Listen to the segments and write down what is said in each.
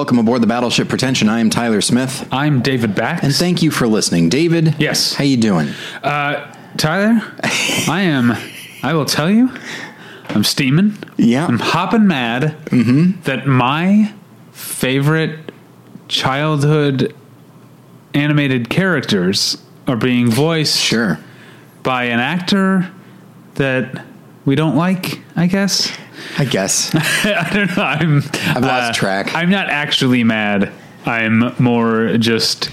welcome aboard the battleship Pretension. I am Tyler Smith, I'm David Bax, and thank you for listening, David. Yes. how you doing? uh, Tyler, I am. I will tell you, I'm steaming. Yeah. I'm hopping mad that my favorite childhood animated characters are being voiced Sure. by an actor that we don't like. I guess. I guess. I don't know. I'm. I've lost track. I'm not actually mad. I'm more just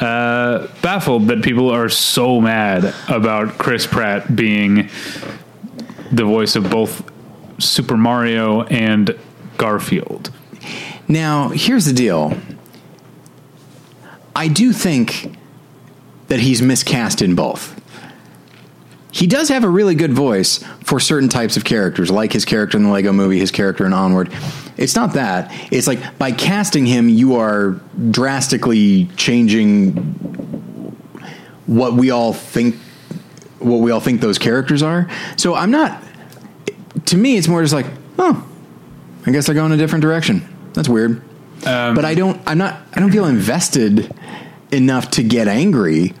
uh, baffled that people are so mad about Chris Pratt being the voice of both Super Mario and Garfield. Now, here's the deal. I do think that he's miscast in both. He does have a really good voice for certain types of characters, like his character in the Lego movie, his character in Onward. It's not that. It's like by casting him, you are drastically changing what we all think what we all think those characters are. So I'm not to me it's more just like, oh, I guess they're going a different direction. That's weird. Um, but I don't I'm not I don't feel invested enough to get angry.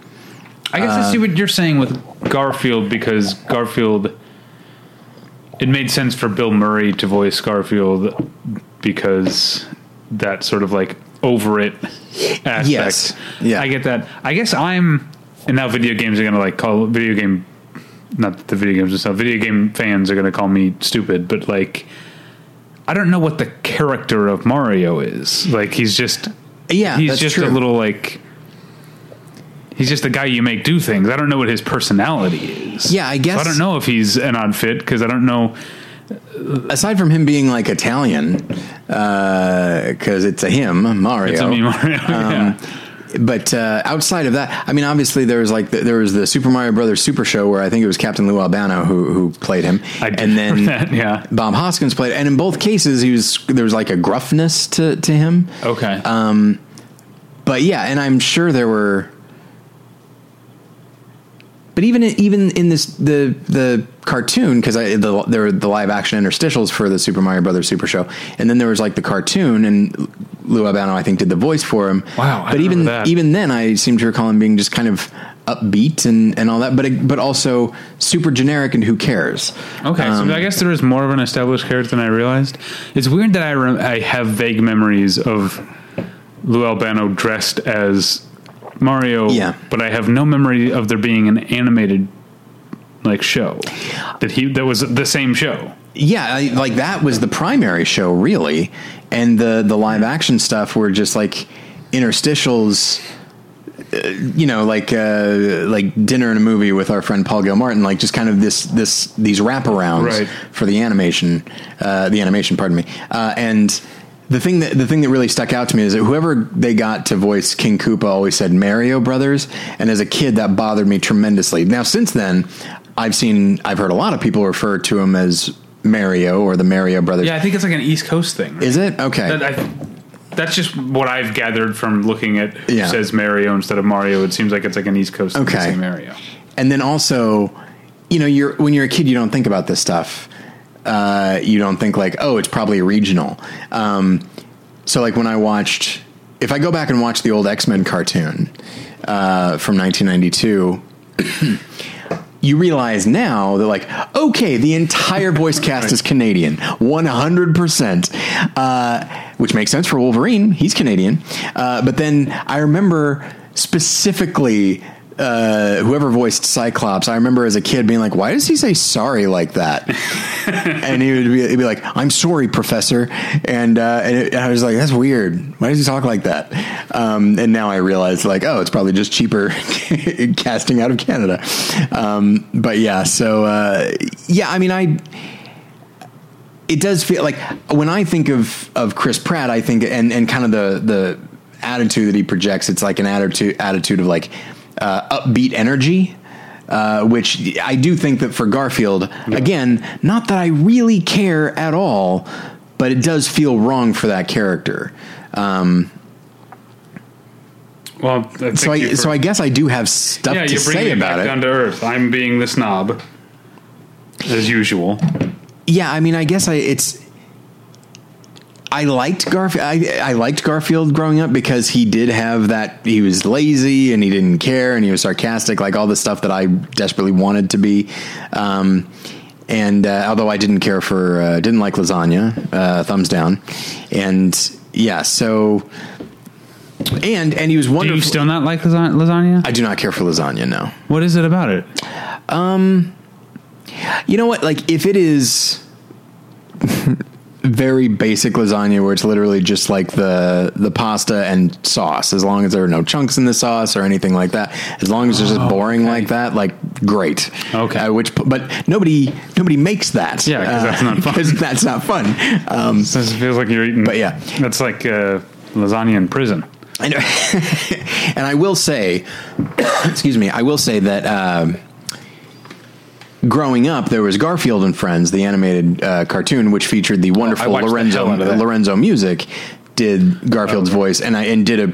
I guess I see um, what you're saying with Garfield because Garfield. It made sense for Bill Murray to voice Garfield because that sort of like over it aspect. Yes. Yeah. I get that. I guess I'm, and now video games are gonna like call video game, not the video games themselves. Video game fans are gonna call me stupid, but like, I don't know what the character of Mario is. Like he's just Yeah, he's just true. a little like he's just the guy you make do things. I don't know what his personality is. Yeah, I guess- So I don't know if he's an odd fit because I don't know. aside from him being like Italian, because it's a him, Mario. It's a me Mario. yeah. But uh, outside of that, I mean, obviously there was like the, there was the Super Mario Brothers Super Show where I think it was Captain Lou Albano who who played him, I and then that, yeah. Bob Hoskins played, and in both cases he was there was like a gruffness to to him. Okay. Um, But yeah, and I'm sure there were. But even even in this the the cartoon because I the there were the live action interstitials for the Super Mario Brothers Super Show, and then there was like the cartoon, and Lou Albano I think did the voice for him. Wow, I but even that. even then I seem to recall him being just kind of upbeat and and all that, but it, but also super generic and who cares? Okay, Um, so I guess there is more of an established character than I realized. It's weird that I rem- I have vague memories of Lou Albano dressed as Mario, Yeah. but I have no memory of there being an animated like show that he that was the same show. Yeah, I, like that was the primary show, really, and the the live action stuff were just like interstitials. uh, You know, like uh, like dinner and a movie with our friend Paul Gilmartin, like just kind of this this these wraparounds Right. for the animation, uh, the animation. Pardon me, uh, and. The thing that the thing that really stuck out to me is that whoever they got to voice King Koopa always said Mario Brothers, and as a kid that bothered me tremendously. Now since then, I've seen I've heard a lot of people refer to him as Mario or the Mario Brothers. Yeah, I think it's like an East Coast thing. Is it okay? That I, that's just what I've gathered from looking at who Yeah. says Mario instead of Mario. It seems like it's like an East Coast thing to Okay. say Mario. and then also, you know, you're when you're a kid, you don't think about this stuff. Uh, you don't think like, oh, it's probably regional. Um, so like when I watched, if I go back and watch the old X Men cartoon uh, from 1992. You realize now that, like, okay, the entire voice cast is Canadian, 100%, uh, which makes sense for Wolverine. He's Canadian. Uh, but then I remember specifically uh, whoever voiced Cyclops, I remember as a kid being like, why does he say sorry like that? and he would be, he'd be like, I'm sorry, professor. And, uh, and, it, I was like, that's weird. Why does he talk like that? Um, and now I realize like, oh, it's probably just cheaper casting out of Canada. Um, but yeah, so, uh, yeah, I mean, I, it does feel like when I think of, of Chris Pratt, I think, and, and kind of the, the attitude that he projects, it's like an attitude, attitude of like, uh, upbeat energy, uh, which I do think that for Garfield, again, not that I really care at all, but it does feel wrong for that character. Um, Well, thank so I, so I guess I do have stuff yeah, to say about back it. down to earth. I'm being the snob, as usual. Yeah, I mean, I guess I it's. I liked Garfield. I, I liked Garfield growing up because he did have that. He was lazy and he didn't care and he was sarcastic, like all the stuff that I desperately wanted to be. Um, and uh, although I didn't care for, uh, didn't like lasagna, uh, thumbs down. And yeah, so and and he was Do wonderful. you still not like lasagna? I do not care for lasagna. No. What is it about it? You know what? Like, if it is very basic lasagna, where it's literally just like the the pasta and sauce, as long as there are no chunks in the sauce or anything like that, as long as it's just boring okay. like that, like great. Okay. Uh, which, but nobody nobody makes that. Yeah, 'cause that's not fun. 'cause that's not fun. Um, This feels like you're eating. But yeah. that's like uh, lasagna in prison. I know. and I will say, excuse me, I will say that um, growing up, there was Garfield and Friends, the animated uh, cartoon, which featured the wonderful the Lorenzo hell out of that. Lorenzo Music, did Garfield's voice, and I and did a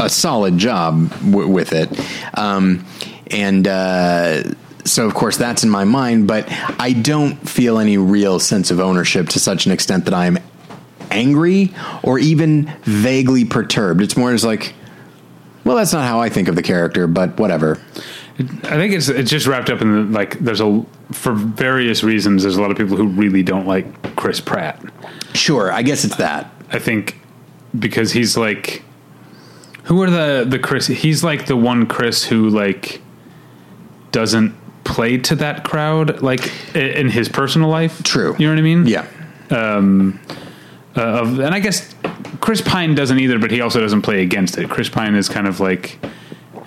a solid job w- with it. Um, and uh, so, of course, that's in my mind, but I don't feel any real sense of ownership to such an extent that I'm angry or even vaguely perturbed. It's more just like, well, that's not how I think of the character, but whatever. I think it's it's just wrapped up in the, like there's a for various reasons. There's a lot of people who really don't like Chris Pratt. Sure, I guess it's that. I think because he's like, who are the the Chris? He's like the one Chris who like doesn't play to that crowd like in his personal life. True. you know what I mean? Yeah. Uh, of, and I guess Chris Pine doesn't either, but he also doesn't play against it. Chris Pine is kind of like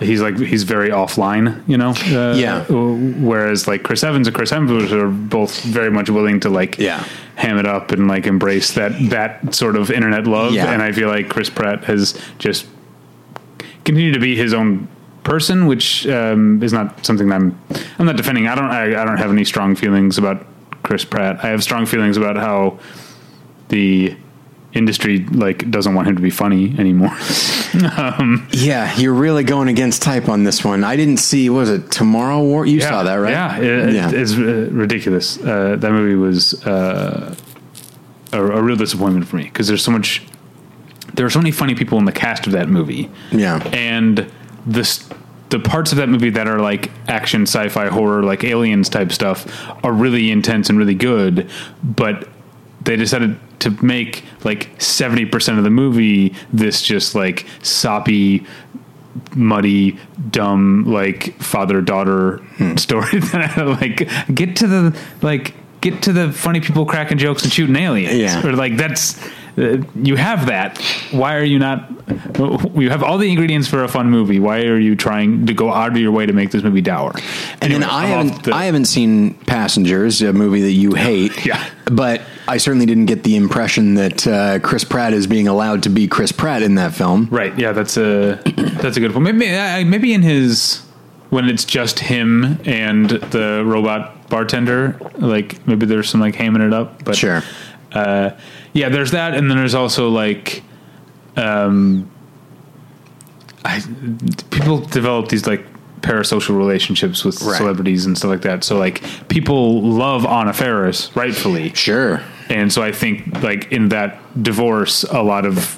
he's like he's very offline, you know. Uh, Yeah. Whereas like Chris Evans and Chris Hemsworth are both very much willing to like Yeah. ham it up and like embrace that that sort of internet love. Yeah. And I feel like Chris Pratt has just continued to be his own person, which um, is not something that I'm I'm not defending. I don't I, I don't have any strong feelings about Chris Pratt. I have strong feelings about how the industry like doesn't want him to be funny anymore. Yeah, you're really going against type on this one. I didn't see, what was it Tomorrow War? You saw that, right? Yeah, it, Yeah. it's uh, ridiculous. Uh, that movie was uh, a, a real disappointment for me because there's so much. There are so many funny people in the cast of that movie. Yeah. and the the parts of that movie that are like action, sci-fi, horror, like aliens type stuff, are really intense and really good. But they decided to make like seventy percent of the movie this just like soppy muddy, dumb, like father daughter hmm. story. That I, like get to the like get to the funny people cracking jokes and shooting aliens. Yeah. or like that's uh, you have that. Why are you not? You have all the ingredients for a fun movie. Why are you trying to go out of your way to make this movie dour? And Anyway, then I haven't, the- I haven't seen Passengers, a movie that you hate. Yeah. But I certainly didn't get the impression that uh, Chris Pratt is being allowed to be Chris Pratt in that film. Right. Yeah, that's a that's a good point. Maybe maybe in his when it's just him and the robot bartender, like maybe there's some like hamming it up. But Sure. uh, yeah, there's that, and then there's also like, um, I people develop these like parasocial relationships with Right. celebrities and stuff like that. So like people love Anna Faris, rightfully, Sure. and so I think like in that divorce, a lot of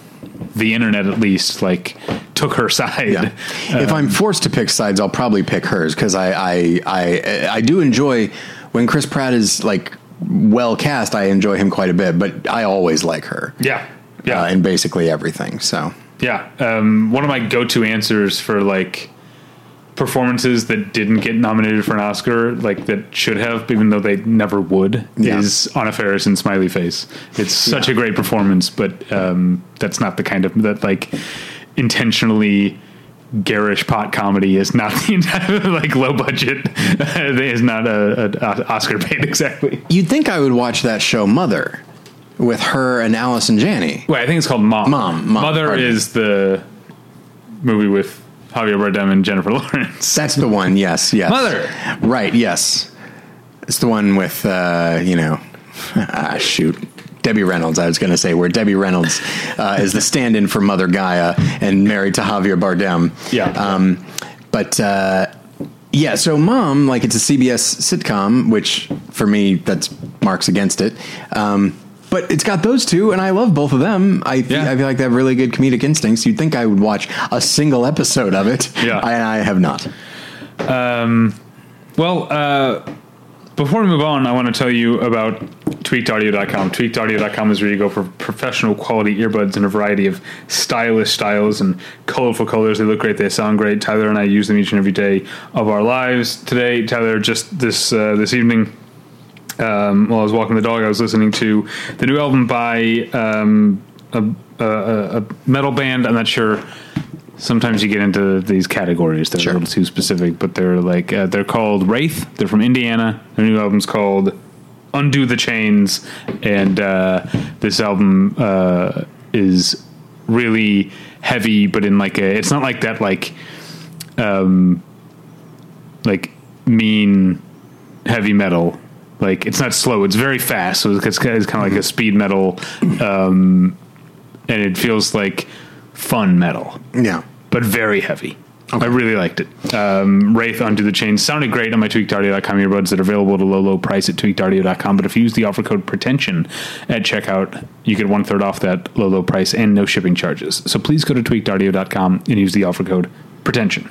the internet at least like took her side. Yeah. if I'm forced to pick sides, I'll probably pick hers because I, I I I do enjoy when Chris Pratt is like well cast. I enjoy him quite a bit, but I always like her. Yeah. Yeah. Uh, in basically everything. So Yeah. Um, one of my go-to answers for like performances that didn't get nominated for an Oscar, like that should have, even though they never would, Yeah. is Anna Faris in Smiley Face. It's such a great performance, but um, that's not the kind of that like intentionally garish pot comedy is not the entire like low budget is not a, a Oscar bait exactly. you'd think I would watch that show Mother with her and Allison Janney. Wait, I think it's called Mom. Mom, Mom, Mother pardon is the movie with Javier Bardem and Jennifer Lawrence. That's the one. Yes. Yes. Mother. Right. Yes. It's the one with uh, you know, ah, shoot. Debbie Reynolds, I was going to say, where Debbie Reynolds uh, is the stand-in for Mother Gaia and married to Javier Bardem. Yeah. Um, but uh, yeah, so Mom, like it's a CBS sitcom, which for me that's marks against it. Um, but it's got those two, and I love both of them. I feel, Yeah. I feel like they have really good comedic instincts. You'd think I would watch a single episode of it, Yeah. and I have not. Um, Well, uh, before we move on, I want to tell you about tweakedaudio.com. Tweakedaudio.com is where you go for professional quality earbuds in a variety of stylish styles and colorful colors. They look great. They sound great. Tyler and I use them each and every day of our lives. Today, Tyler, just this uh, this evening, um, while I was walking the dog, I was listening to the new album by um, a, a, a metal band. I'm not sure. Sometimes you get into these categories that Sure. are a little too specific, but they're like uh, they're called Wraith. They're from Indiana. Their new album's called Undo the Chains, and uh, this album uh, is really heavy, but in like a. It's not like that like, um, like mean heavy metal. Like it's not slow; it's very fast. So it's, kind of like a speed metal, um, and it feels like fun metal Yeah. But very heavy. I really liked it. Um, Wraith Undo the Chains sounded great on my tweakedaudio.com earbuds that are available at a low, low price at tweakedaudio.com. But if you use the offer code pretension at checkout, you get one third off that low, low price and no shipping charges. So please go to tweakedaudio.com and use the offer code pretension.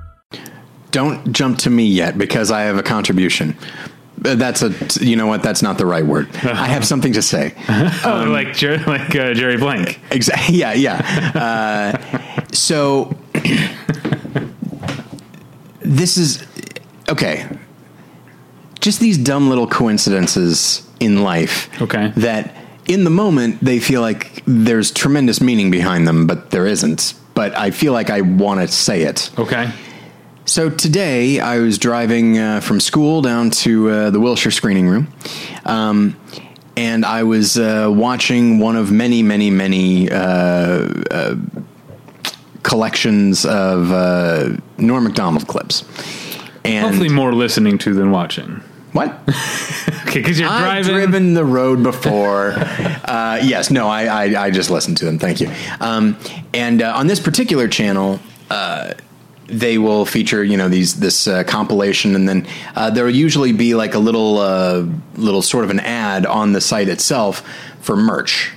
Don't jump to me yet because I have a contribution. That's a, you know what? That's not the right word. I have something to say. Oh, like Jer- like uh, Jerry Blank. Exactly. Yeah, yeah. Uh, so this is okay. Just these dumb little coincidences in life. Okay. That in the moment they feel like there's tremendous meaning behind them, but there isn't. But I feel like I want to say it. Okay. So today I was driving uh, from school down to uh, the Wilshire screening room, um, and I was uh, watching one of many, many, many uh, uh, collections of uh, Norm Macdonald clips. And Hopefully more listening to than watching. what? Okay, because you're I've driving. driven the road before. uh, yes, no, I, I, I just listened to them. Thank you. Um, and uh, on this particular channel, uh, they will feature you know these this uh, compilation, and then uh, there will usually be like a little uh, little sort of an ad on the site itself for merch.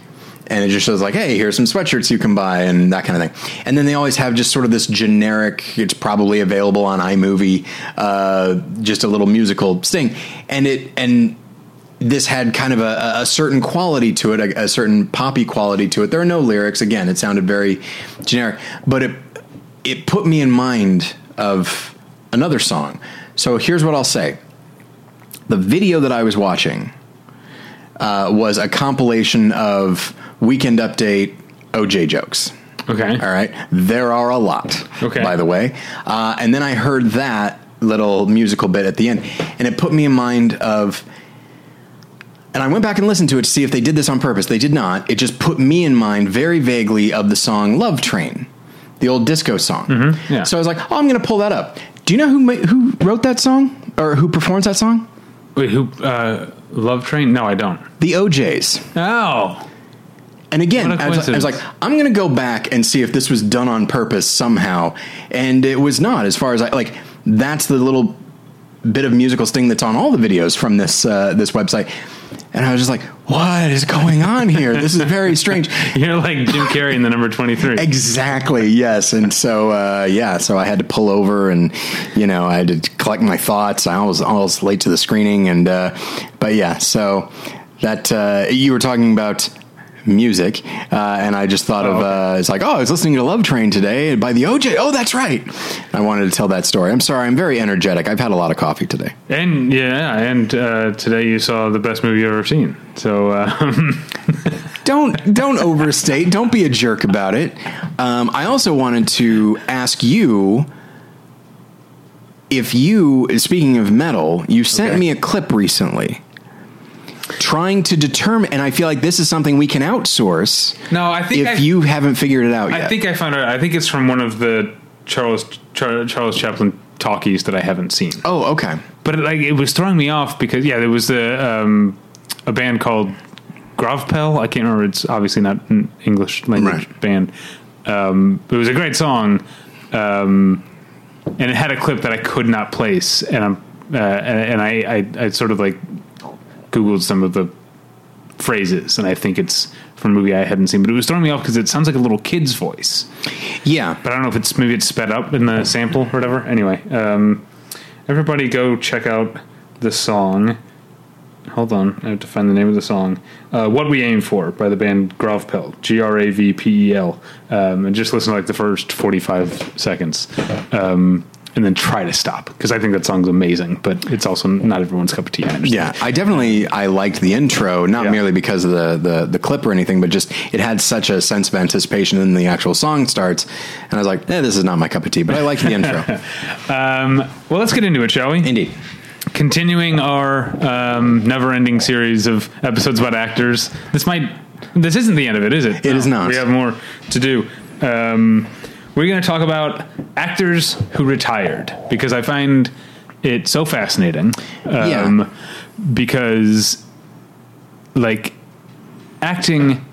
And it just shows like, hey, here's some sweatshirts you can buy and that kind of thing. And then they always have just sort of this generic. It's probably available on iMovie, uh, just a little musical sting. And it and this had kind of a, a certain quality to it, a, a certain poppy quality to it. There are no lyrics. Again, it sounded very generic, but it it put me in mind of another song. So here's what I'll say: the video that I was watching uh, was a compilation of Weekend Update OJ jokes. okay. All right. There are a lot, Okay. by the way. Uh, and then I heard that little musical bit at the end, and it put me in mind of. And I went back and listened to it to see if they did this on purpose. They did not. It just put me in mind very vaguely of the song "Love Train," the old disco song. Mm-hmm. yeah. So I was like, "Oh, I'm going to pull that up." Do you know who ma- who wrote that song or who performs that song? Wait, who? Uh, Love Train? No, I don't. The O'Jays. Oh. And again, I was, I was like. I'm going to go back and see if this was done on purpose somehow, and it was not. As far as I like, that's the little bit of musical sting that's on all the videos from this uh, this website, and I was just like, what is going on here? This is very strange. You're like Jim Carrey in the number 23. Exactly. Yes. And so, uh, yeah. So I had to pull over, and you know, I had to collect my thoughts. I was almost late to the screening, and uh, but yeah. So that uh, you were talking about music, uh, and I just thought Oh, of uh, it's like, oh, I was listening to Love Train today by the OJ. Oh, that's right. I wanted to tell that story. I'm sorry. I'm very energetic. I've had a lot of coffee today. And yeah, and uh, today you saw the best movie you've ever seen. So um, don't don't overstate. Don't be a jerk about it. Um, I also wanted to ask you if you, speaking of metal, you sent Okay. me a clip recently, trying to determine, and I feel like this is something we can outsource. No, I think if I- you haven't figured it out yet. I think I found out. I think it's from one of the Charles Charles Chaplin talkies that I haven't seen. oh, okay. But it, like it was throwing me off because yeah, there was a um, a band called Grovpel. I can't remember. It's obviously not an English language Right. band. Um, it was a great song, um, and it had a clip that I could not place, and I'm uh, and, and I, I I sort of like googled some of the phrases, and I think it's from a movie I hadn't seen, but it was throwing me off because it sounds like a little kid's voice Yeah. but I don't know if it's maybe it's sped up in the sample or whatever. Anyway, um, everybody go check out the song. Hold on, I have to find the name of the song. Uh, "What We Aim For" by the band Gravpel, G R A V P E L, um, and just listen to like the first forty-five seconds, um, and then try to stop because I think that song's amazing. But it's also not everyone's cup of tea. I. Yeah, I definitely I liked the intro, not Yeah. merely because of the, the the clip or anything, but just it had such a sense of anticipation, and the actual song starts, and I was like, eh, "This is not my cup of tea," but I liked the intro. Well, let's get into it, shall we? Indeed. continuing our um, never-ending series of episodes about actors. This might. This isn't the end of it, is it? It is not. We have more to do. Um, we're going to talk about actors who retired because I find it so fascinating. Um, Yeah. Because, like, acting.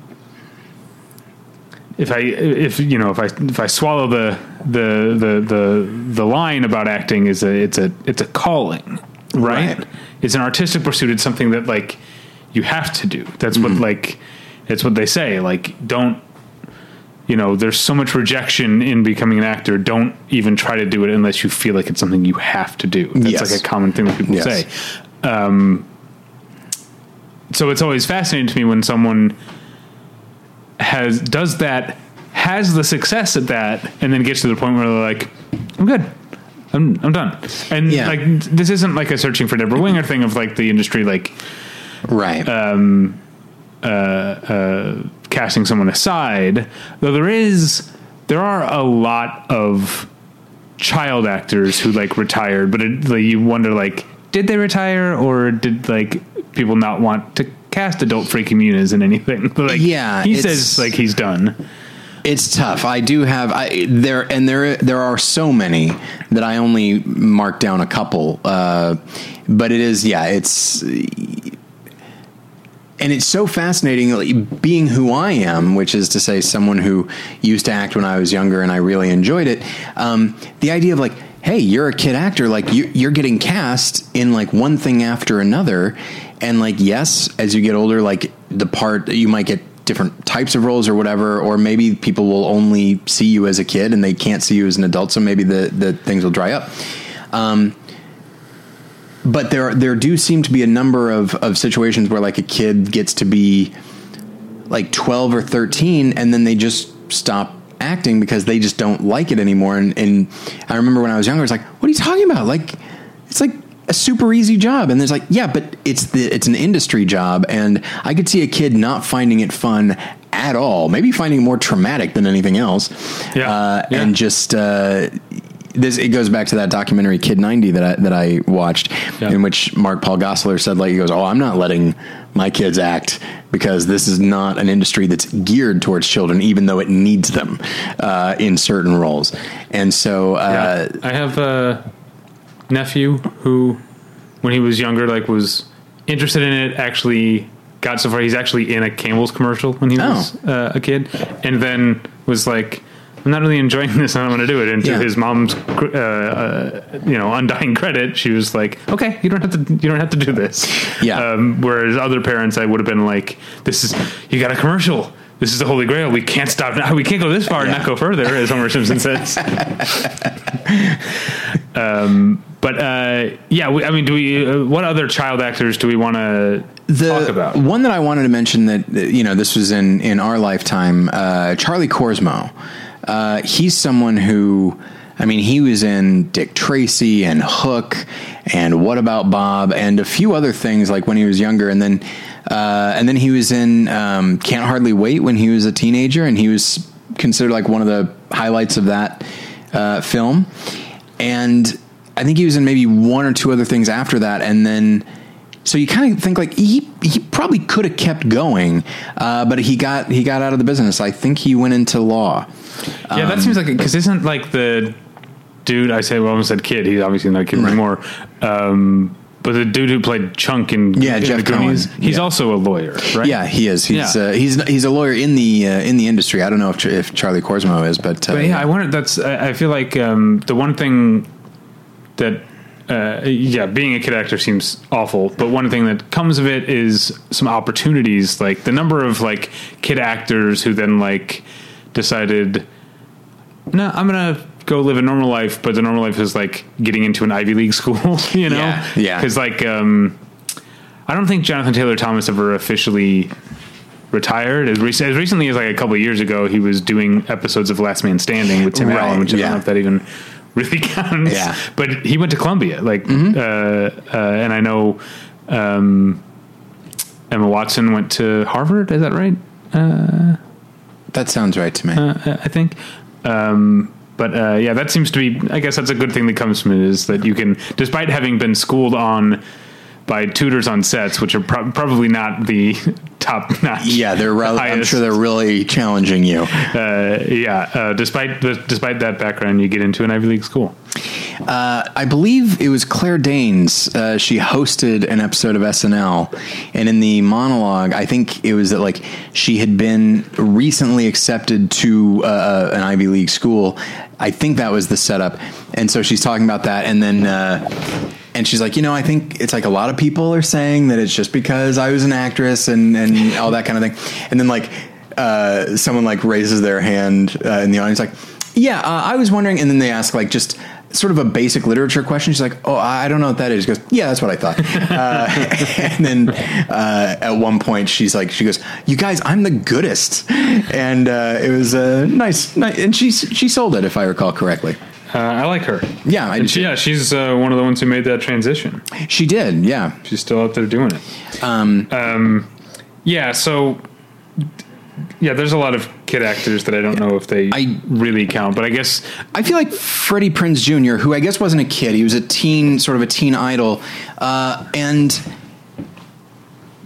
If I if you know if I if I swallow the the the the the line about acting is a it's a it's a calling right? Right. It's an artistic pursuit. It's something that like you have to do. That's what like it's what they say. Like don't you know, there's so much rejection in becoming an actor. Don't even try to do it unless you feel like it's something you have to do. That's Yes. like a common thing that people Yes. say. Um, so it's always fascinating to me when someone has does that, has the success at that, and then gets to the point where they're like, "I'm good, I'm I'm done." And Yeah. like this isn't like a searching for Debra Winger thing of like the industry like Right. Um, uh, uh, casting someone aside, though there is there are a lot of child actors who like retired, but it, like, you wonder like did they retire or did like people not want to cast adult Frankie Muniz in anything? But, like Yeah, he says like he's done. It's tough. I do have I there and there there are so many that I only mark down a couple. Uh, but it is yeah, it's and it's so fascinating being who I am, which is to say someone who used to act when I was younger and I really enjoyed it. Um, the idea of like hey, you're a kid actor, like you, you're getting cast in like one thing after another, and like yes, as you get older, like the part you might get different types of roles or whatever, or maybe people will only see you as a kid and they can't see you as an adult, so maybe the the things will dry up. Um, but there there do seem to be a number of of situations where like a kid gets to be like 12 or 13 and then they just stop acting because they just don't like it anymore. And, and i remember when i was younger it's like what are you talking about? Like it's like a super easy job. And there's like yeah but it's the it's an industry job. And i could see a kid not finding it fun at all maybe finding it more traumatic than anything else. Yeah. uh, Yeah. and just uh, this it goes back to that documentary Kid 90 that I, that I watched Yeah. in which Mark Paul Gosselaar said like he goes oh I'm not letting my kids act because this is not an industry that's geared towards children even though it needs them uh, in certain roles and so uh, Yeah. I have a nephew who, when he was younger, like was interested in it. Actually, got so far he's actually in a Campbell's commercial when he was uh, a kid, and then was like, "I'm not really enjoying this. I don't want to do it." And to Yeah. his mom's, uh, uh, you know, undying credit, she was like, "Okay, you don't have to. You don't have to do this." Yeah. Um, whereas other parents, I would have been like, "This is you got a commercial." This is the holy grail. We can't stop now. We can't go this far and not go further, as Homer Simpson says. But uh, yeah, we, I mean, do we? Uh, what other child actors do we want to the talk about? one that I wanted to mention that that, you know this was in in our lifetime. Uh, Charlie Korsmo. Uh, he's someone who, I mean, he was in Dick Tracy and Hook and What About Bob and a few other things like when he was younger, and then uh, and then he was in um, Can't Hardly Wait when he was a teenager, and he was considered like one of the highlights of that uh, film. And I think he was in maybe one or two other things after that, and then so you kind of think like he he probably could have kept going, uh, but he got he got out of the business. I think he went into law. Yeah, Um, that seems like because isn't like the dude I say well, I almost said kid. He's obviously not a kid Right. anymore. Um, but the dude who played Chunk in Yeah, in Jeff the Goonies, Cohen. he's Yeah. also a lawyer, right? Yeah, he is. He's Yeah. uh, he's he's a lawyer in the uh, in the industry. I don't know if if Charlie Korsmo is, but, uh, But yeah, I wonder. That's I, I feel like um, the one thing that uh, yeah, being a kid actor seems awful. But one thing that comes of it is some opportunities. Like the number of like kid actors who then like decided, no, I'm gonna go live a normal life. But the normal life is like getting into an Ivy League school. You know, Yeah, yeah. Because like um, I don't think Jonathan Taylor Thomas ever officially retired as, rec- as recently as like a couple of years ago he was doing episodes of last man standing with tim Right, allen which i don't know if that even really counts Yeah. Mm-hmm. but he went to columbia like uh, uh, and i know um, emma watson went to harvard is that right that sounds right to me. uh, i think um, but uh, yeah that seems to be i guess that's a good thing that comes from it is that you can despite having been schooled on by tutors on sets which are pro- probably not the top notch yeah, they're. Rel- I'm sure they're really challenging you. uh, yeah, uh, despite the, despite that background, you get into an Ivy League school. I believe it was Claire Danes. Uh, she hosted an episode of SNL, and in the monologue, I think it was that like she had been recently accepted to uh, an Ivy League school. I think that was the setup, and so she's talking about that, and then. Uh, and she's like, you know, I think it's like a lot of people are saying that it's just because I was an actress and, and all that kind of thing. And then like uh, someone like raises their hand uh, in the audience, like, yeah, uh, I was wondering. And then they ask like just sort of a basic literature question. She's like, oh, I don't know what that is. She goes, yeah, that's what I thought. uh, and then uh, at one point she's like, she goes, you guys, I'm the goodest. And uh, it was uh, nice, nice. And she, she sold it, if I recall correctly. Uh, I like her. Yeah, I she, yeah, she's uh, one of the ones who made that transition. She did. Yeah. She's still out there doing it. Um, yeah. So, yeah, there's a lot of kid actors that I don't know if they I- really count, but I guess I feel like Freddie Prinze Jr., who I guess wasn't a kid, he was a teen, sort of a teen idol, uh, and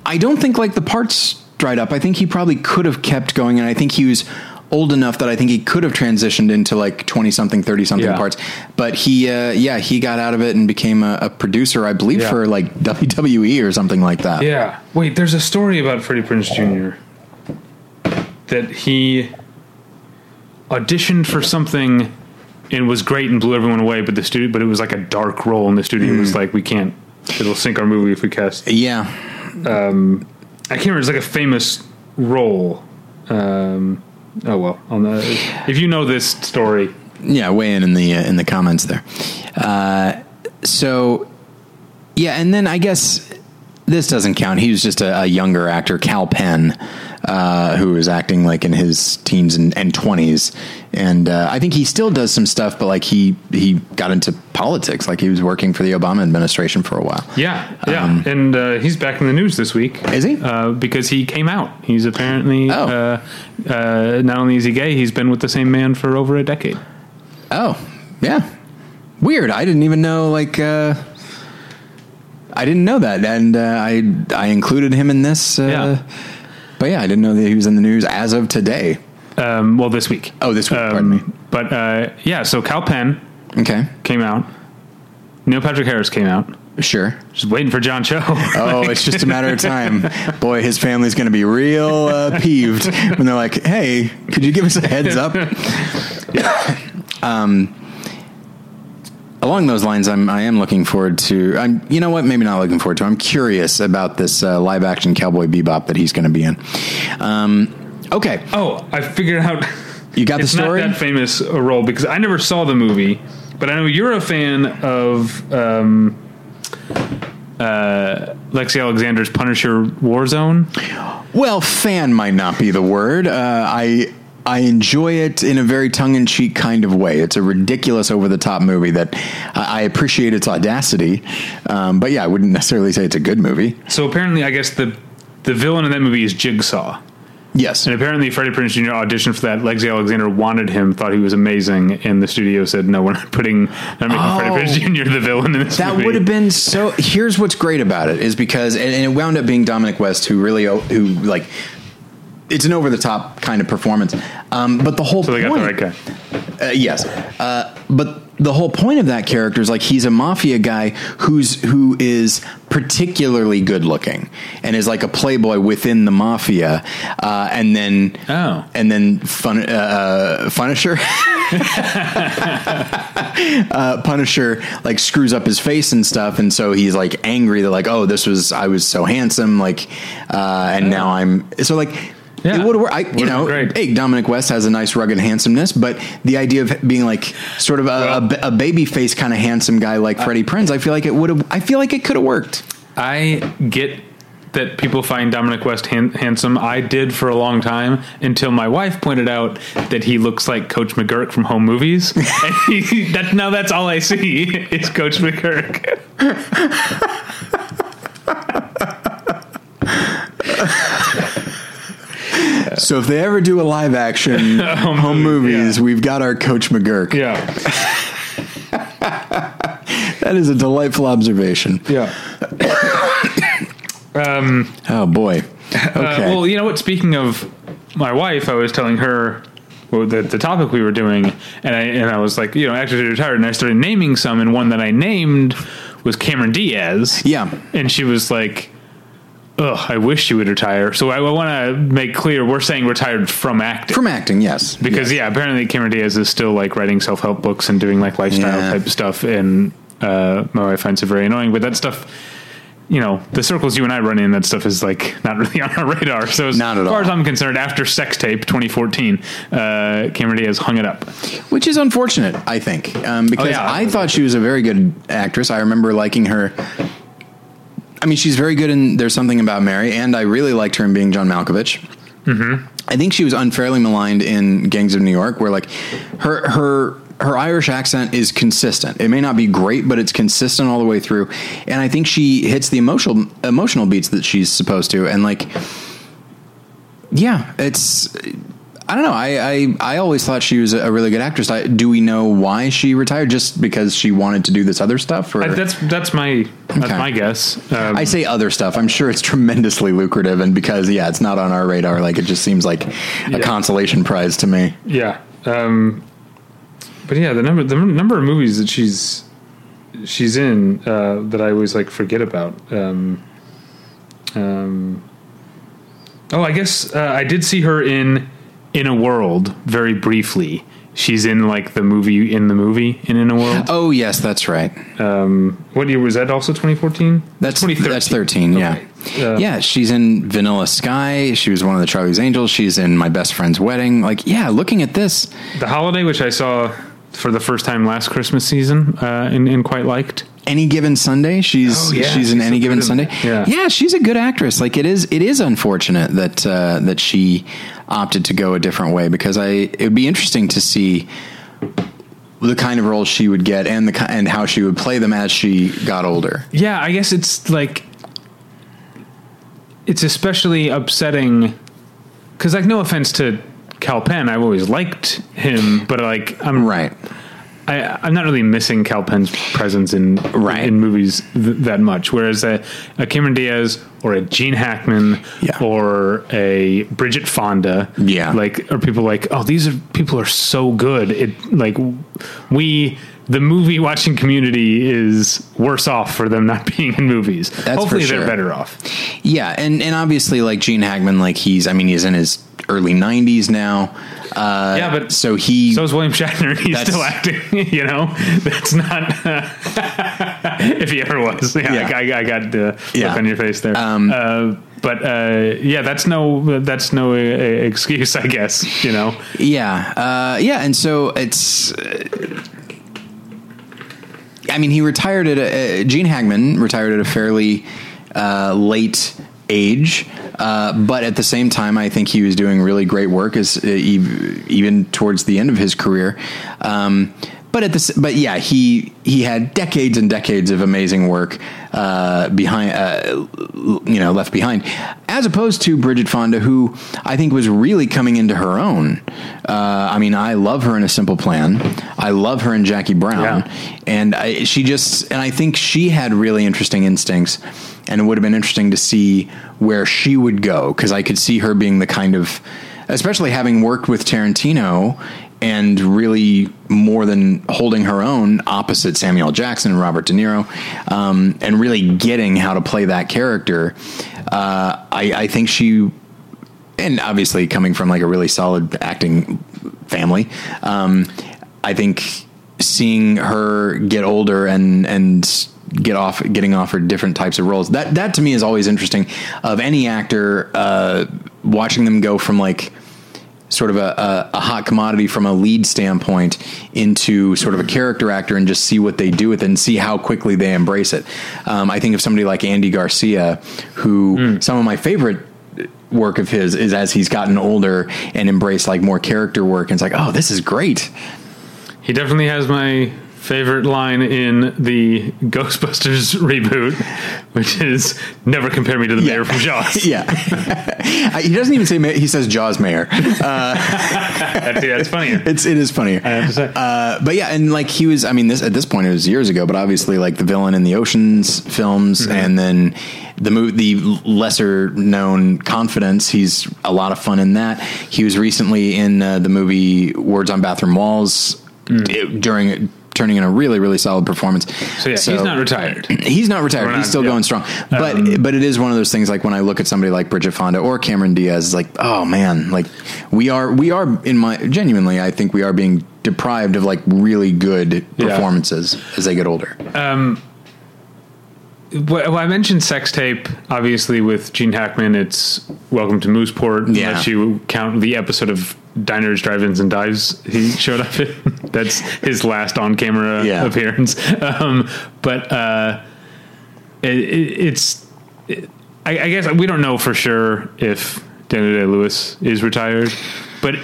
I don't think like the parts dried up. I think he probably could have kept going, and I think he was old enough that I think he could have transitioned into like twenty something, thirty something Yeah. parts. But he, uh, yeah, he got out of it and became a, a producer, I believe, Yeah. for like WWE or something like that. Yeah. Wait, there's a story about Freddie Prinze Jr. that he auditioned for something and was great and blew everyone away, but the studio, but it was like a dark role, and the studio Hmm. was like, "We can't. It'll sink our movie if we cast." Yeah. I can't remember. It's like a famous role. Um, oh well. On the, if you know this story, yeah, weigh in in the uh, in the comments there. Uh, so, yeah, and then I guess this doesn't count. He was just a, a younger actor, Kal Penn, uh, who was acting like in his teens and twenties, and uh, I think he still does some stuff, but like he he got into politics, like he was working for the Obama administration for a while. yeah, yeah, Um, and uh, he's back in the news this week. Is he? Uh, because he came out. He's apparently Oh. uh, uh, not only is he gay, he's been with the same man for over a decade. Oh, yeah. Weird. I didn't even know. Like, uh, I didn't know that, and uh, I I included him in this. Uh, Yeah. But yeah, I didn't know that he was in the news as of today. Um, well, this week. Oh, this week. Um, pardon me. But uh, yeah, so Kal Penn Okay, came out. Neil Patrick Harris came out. sure. Just waiting for John Cho. Oh, it's just a matter of time. Boy, his family's going to be real uh, peeved when they're like, "Hey, could you give us a heads up?" um, along those lines, I'm I am looking forward to. I'm you know what? Maybe not looking forward to. I'm curious about this uh, live action Cowboy Bebop that he's going to be in. Um, okay, oh, I figured out. you got the story. not that famous a role because I never saw the movie, but I know you're a fan of um, uh, Lexi Alexander's Punisher Warzone. Well, fan might not be the word. Uh, I I enjoy it in a very tongue in cheek kind of way. It's a ridiculous, over the top movie that I I appreciate its audacity. Um, but yeah, I wouldn't necessarily say it's a good movie. So apparently, I guess the the villain in that movie is Jigsaw. Yes. And apparently, Freddie Prinze Jr. auditioned for that. Lexi Alexander wanted him, thought he was amazing, and the studio said, "No, we're not putting, not making Oh. Freddie Prinze Jr. the villain in this That movie." would have been so. Here's what's great about it is because, and, and it wound up being Dominic West, who really, who like, it's an over the top kind of performance. Um, but the whole So they got point, the right guy. Uh, yes, uh, but the whole point of that character is like he's a mafia guy who's who is particularly good looking and is like a playboy within the mafia, uh, and then Oh. and then fun uh, uh, Punisher. uh, Punisher like screws up his face and stuff, and so he's like angry that like, oh, this was I was so handsome, like, uh, and now I'm so like. Yeah. It would work. I, you know, great. hey, Dominic West has a nice rugged handsomeness, but the idea of being like sort of a, a, a baby face kind of handsome guy like Freddie Prinze, I feel like it would have. I feel like it could have worked. I get that people find Dominic West han- handsome. I did for a long time until my wife pointed out that he looks like Coach McGuirk from Home Movies. he, that, now that's all I see is Coach McGuirk. So if they ever do a live action home, movie, movies, yeah. we've got our Coach McGuirk. Yeah, That is a delightful observation. yeah. Oh boy. Uh, well, you know what? Speaking of my wife, I was telling her well, the, the topic we were doing, and I and I was like, you know, actors are retired, and I started naming some, and one that I named was Cameron Diaz. Yeah. and she was like, "Ugh, I wish she would retire." So I, I want to make clear we're saying retired from acting. From acting, yes. because yeah, apparently Cameron Diaz is still like writing self help books and doing like lifestyle Yeah. type stuff, and uh, my wife finds it very annoying. But that stuff, you know, the circles you and I run in, that stuff is like not really on our radar. So as Not at far all. as I'm concerned, after Sex Tape 2014, uh, Cameron Diaz hung it up. Which is unfortunate, I think, um, because Oh, yeah. I thought she was a very good actress. I remember liking her. I mean, she's very good in There's Something About Mary, and I really liked her in Being John Malkovich. Mm-hmm. I think she was unfairly maligned in Gangs of New York, where like her her her Irish accent is consistent. It may not be great, but it's consistent all the way through. And I think she hits the emotional emotional beats that she's supposed to. And like, yeah, it's. I don't know. I, I, I always thought she was a really good actress. I, do we know why she retired? Just because she wanted to do this other stuff? Or I, that's that's my that's Okay. my guess. Um, I say other stuff. I'm sure it's tremendously lucrative, and because yeah, it's not on our radar. Like it just seems like a Yeah. consolation prize to me. Yeah. Um, but yeah, the number the number of movies that she's she's in uh, that I always like forget about. Um, um, oh, I guess uh, I did see her in In a World very briefly. She's in like the movie in the movie in In a World. Oh yes, that's right. What year was that? Also 2014. That's 2013. that's 13. Yeah, Okay. Uh, yeah. She's in Vanilla Sky. She was one of the Charlie's Angels. She's in My Best Friend's Wedding. Like yeah, looking at this, The Holiday, which I saw for the first time last Christmas season, uh, and, and quite liked. any given Sunday, she's Oh, yeah, she's in she's any given Sunday. Yeah. yeah, she's a good actress. Like it is, it is unfortunate that uh, that she opted to go a different way because I it would be interesting to see the kind of roles she would get and the and how she would play them as she got older. Yeah, I guess it's like it's especially upsetting because, like, no offense to Kal Penn, I've always liked him, but like, I'm Right. I, I'm not really missing Kal Penn's presence in Right. in movies th- that much. Whereas a, a Cameron Diaz or a Gene Hackman Yeah. or a Bridget Fonda, Yeah. like are people like, oh, these are people are so good. It like we. The movie watching community is worse off for them not being in movies. That's Hopefully, for they're sure. better off. Yeah, and and obviously like Gene Hackman, like he's I mean he's in his early 90s now. Uh, Yeah, but so he So is William Shatner. He's still acting. You know, that's not if he ever was. Yeah, Yeah. I, I got the look on your face there. Um, uh, but uh, yeah, that's no that's no uh, excuse, I guess. You know, Yeah, uh, yeah, and so it's. I mean, he retired at a, uh, Gene Hackman retired at a fairly uh, late age, uh, but at the same time, I think he was doing really great work as uh, even towards the end of his career. Um, but at this, but yeah, he he had decades and decades of amazing work uh, behind, uh, you know, left behind, as opposed to Bridget Fonda, who I think was really coming into her own. Uh, I mean, I love her in A Simple Plan. I love her in Jackie Brown, Yeah. and I, she just, and I think she had really interesting instincts, and it would have been interesting to see where she would go because I could see her being the kind of, especially having worked with Tarantino and really more than holding her own opposite Samuel Jackson and Robert De Niro, um, and really getting how to play that character. Uh, I, I think she and obviously coming from like a really solid acting family, um, I think seeing her get older and and get off getting offered different types of roles that that to me is always interesting of any actor uh, watching them go from like sort of a, a, a hot commodity from a lead standpoint into sort of a character actor and just see what they do with it and see how quickly they embrace it. Um, I think of somebody like Andy Garcia, who some of my favorite work of his is as he's gotten older and embraced like more character work. And it's like, oh, this is great. He definitely has my favorite line in the Ghostbusters reboot, which is "Never compare me to the mayor from Jaws." Yeah. he doesn't even say, he says Jaws Mayor. That's, yeah, that's funnier. It's, it is funnier. I have to say. Uh, but yeah, and like he was, I mean, this at this point it was years ago, but obviously like the villain in the Ocean's films, Mm-hmm. and then the mo- the lesser known Confidence. He's a lot of fun in that. He was recently in uh, the movie Words on Bathroom Walls Mm. during turning in a really really solid performance. So yeah, he's not retired. He's not retired. We're he's still yeah. going strong. But Um, but it is one of those things like when I look at somebody like Bridget Fonda or Cameron Diaz, like oh man, like we are we are in my genuinely I think we are being deprived of like really good Yeah. performances as they get older. Well, well, I mentioned sex tape. Obviously, with Gene Hackman, it's Welcome to Mooseport. Yeah. Unless you count the episode of Diners, Drive-ins, and Dives he showed up in. That's his last on-camera Yeah. appearance. Um, but uh, it, it, it's, it, I, I guess we don't know for sure if Daniel Day Lewis is retired, but.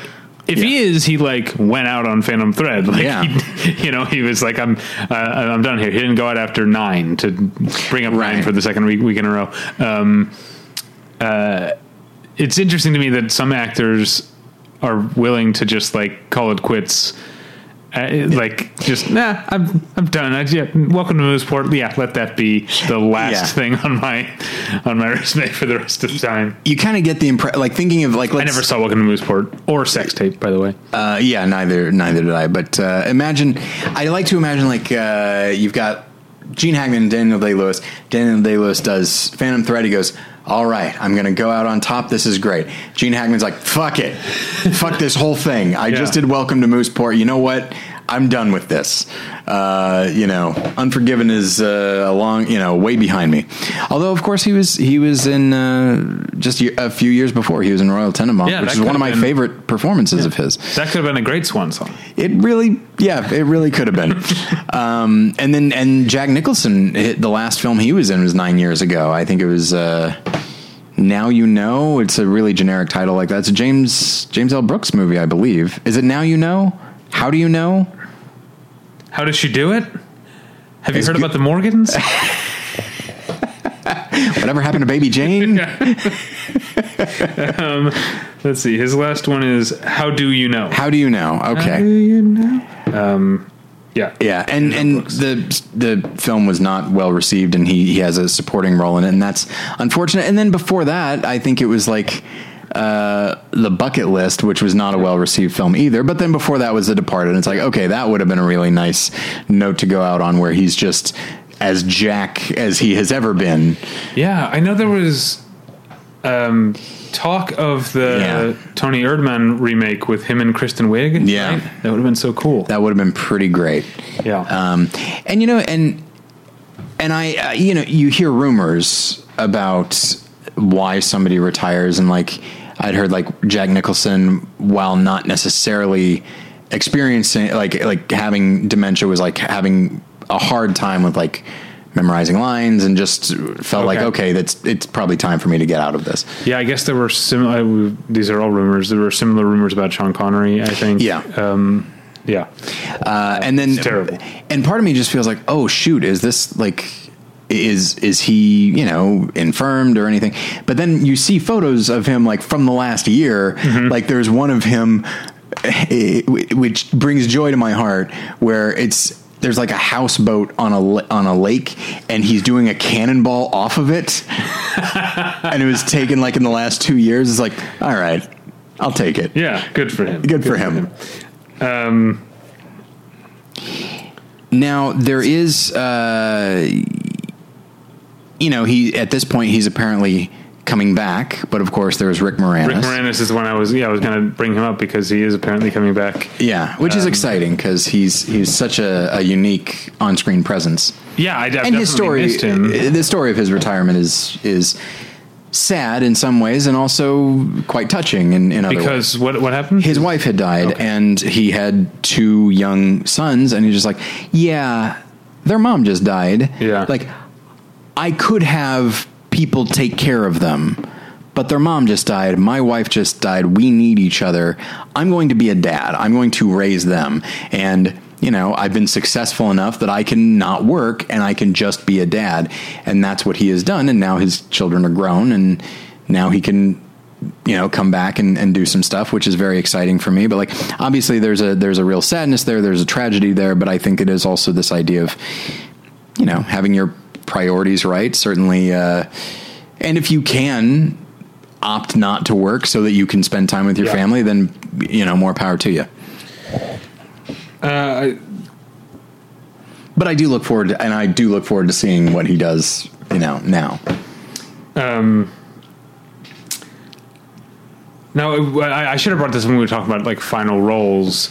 If he is, he like went out on Phantom Thread. Like, Yeah. he, you know, he was like, "I'm, uh, I'm done here." He didn't go out after nine to bring up nine for the second week week in a row. Um, uh, it's interesting to me that some actors are willing to just like call it quits. Uh, like just nah, I'm I'm done. I, yeah, welcome to Mooseport. Yeah, let that be the last Yeah. thing on my on my resume for the rest of the time. You kind of get the impression, like thinking of like let's, I never saw Welcome to Mooseport or Sex Tape, by the way. Uh, yeah, neither neither did I. But uh, imagine, I like to imagine like uh, you've got Gene Hackman and Daniel Day Lewis. Daniel Day Lewis does Phantom Thread. He goes, "All right, I'm going to go out on top. This is great." Gene Hackman's like, "Fuck it, fuck this whole thing. I just did Welcome to Mooseport. You know what?" I'm done with this. Uh, you know, Unforgiven is uh, a long, you know, way behind me. Although, of course, he was he was in uh, just a few years before. He was in Royal Tenenbaums, Yeah, which is one of my been- favorite performances of his. That could have been a great swan song. It really, yeah, it really could have been. um, and then, and Jack Nicholson, hit the last film he was in was nine years ago. I think it was. Uh, now you know. It's a really generic title like that. It's a James James L. Brooks movie, I believe. Is it Now You Know? How do you know? How did she do it? Have you heard about the Morgans? Whatever happened to Baby Jane? Let's see. His last one is How Do You Know? How do you know? How do Okay. you know? Um, yeah. Yeah, and and the the film was not well received, and he he has a supporting role in it, and that's unfortunate. And then before that, I think it was like uh, the Bucket List, which was not a well received film either. But then before that was The Departed. And it's like okay, that would have been a really nice note to go out on, where he's just as Jack as he has ever been. Yeah, I know there was um, talk of the Yeah. Toni Erdmann remake with him and Kristen Wiig. Yeah. right? that would have been so cool. That would have been pretty great. yeah, Um, and you know, and and I, uh, you know, you hear rumors about why somebody retires, and like I'd heard, like Jack Nicholson, while not necessarily experiencing like like having dementia, was like having a hard time with like memorizing lines, and just felt like Okay. okay, that's it's probably time for me to get out of this. yeah. I guess there were similar. These are all rumors. There were similar rumors about Sean Connery. I think. Yeah. Um, Yeah. Uh, and then It's terrible. And part of me just feels like, oh shoot, is this like is is he you know infirmed or anything? But then you see photos of him like from the last year. Mm-hmm. Like there's one of him, eh, which brings joy to my heart, where it's. There's like a houseboat on a on a lake, and he's doing a cannonball off of it, and it was taken like in the last two years. It's like, all right, I'll take it. Yeah. Good for him. Good for him. Um, Now there is, uh, you know, he at this point he's apparently coming back, but of course there's Rick Moranis. Rick Moranis is the one I was. Yeah, I was going to bring him up because he is apparently coming back. Yeah, which Um, is exciting because he's he's such a, a unique on-screen presence, Yeah, I, I and definitely his story, missed him. the story of his retirement is is sad in some ways and also quite touching in, in other ways. Because what what happened? his wife had died and he had two young sons and he's just like yeah their mom just died Yeah. like i could have people take care of them. But their mom just died. My wife just died. We need each other. I'm going to be a dad. I'm going to raise them. And you know i've been successful enough that i can not work and i can just be a dad. And that's what he has done. And now his children are grown and now he can you know come back and, and do some stuff which is very exciting for me. But like obviously there's a there's a real sadness there. There's a tragedy there. But i think it is also this idea of you know having your priorities right certainly uh and if you can opt not to work so that you can spend time with your Yeah. family then you know more power to you Uh, but i do look forward to and i do look forward to seeing what he does you know now No, I, I should have brought this when we were talking about like final roles.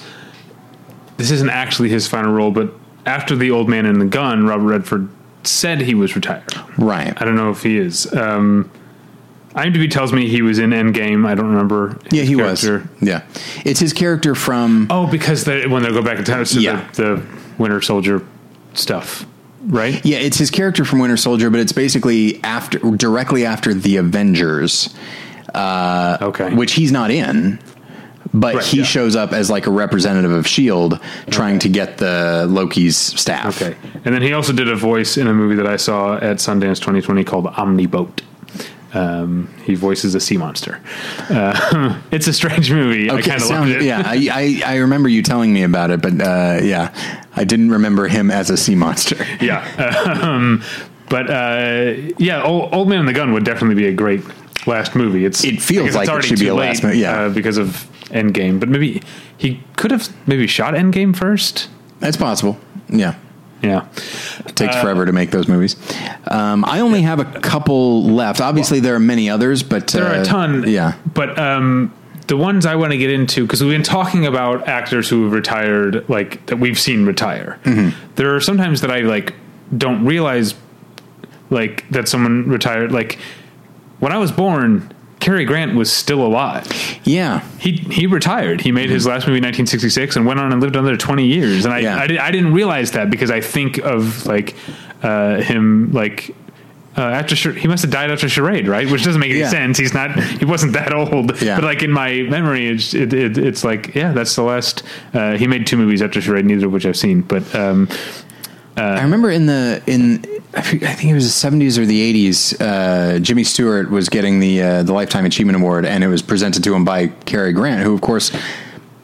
This isn't actually his final role, but after the old man and the gun, Robert Redford said he was retired. right I don't know if he is. Um, IMDb tells me he was in Endgame. I don't remember. yeah he character. was yeah it's his character from Oh, because they, when they go back in time, it's Yeah. the, the Winter Soldier stuff, right? Yeah, it's his character from Winter Soldier, but it's basically after directly after the Avengers, uh, Okay. which he's not in. But Right, he yeah. shows up as like a representative of Shield, trying to get the Loki's staff. Okay. And then he also did a voice in a movie that I saw at Sundance 2020 called Omniboat. Um, he voices a sea monster. Uh, it's a strange movie. I Okay, kind of loved it. yeah, I, I I remember you telling me about it, but uh, yeah, I didn't remember him as a sea monster. yeah. Um, but uh, yeah, old, old Man and the Gun would definitely be a great last movie. It's It feels like it should be a last movie, yeah. uh, because of Endgame. But maybe he could have maybe shot Endgame first. That's possible. Yeah. Yeah. It takes forever to make those movies. Um, I only have a couple left. Obviously, there are many others, but There are uh, a ton. Yeah, But um, the ones I want to get into, because we've been talking about actors who have retired, like that we've seen retire. Mm-hmm. There are sometimes that I like don't realize, like that someone retired. Like when I was born, Cary Grant was still alive. yeah. He he retired. He made his last movie in 1966 and went on and lived another 20 years. And I Yeah. I, did, I didn't realize that because I think of like uh, him like. Uh, after he must have died after Charade, right? Which doesn't make any Yeah. sense. He's not. He wasn't that old. Yeah. But like in my memory, it's, it, it, it's like yeah, that's the last. Uh, he made two movies after Charade, neither of which I've seen. But um, I remember in the in I think it was the seventies or the eighties. Uh, Jimmy Stewart was getting the uh, the Lifetime Achievement Award, and it was presented to him by Cary Grant, who of course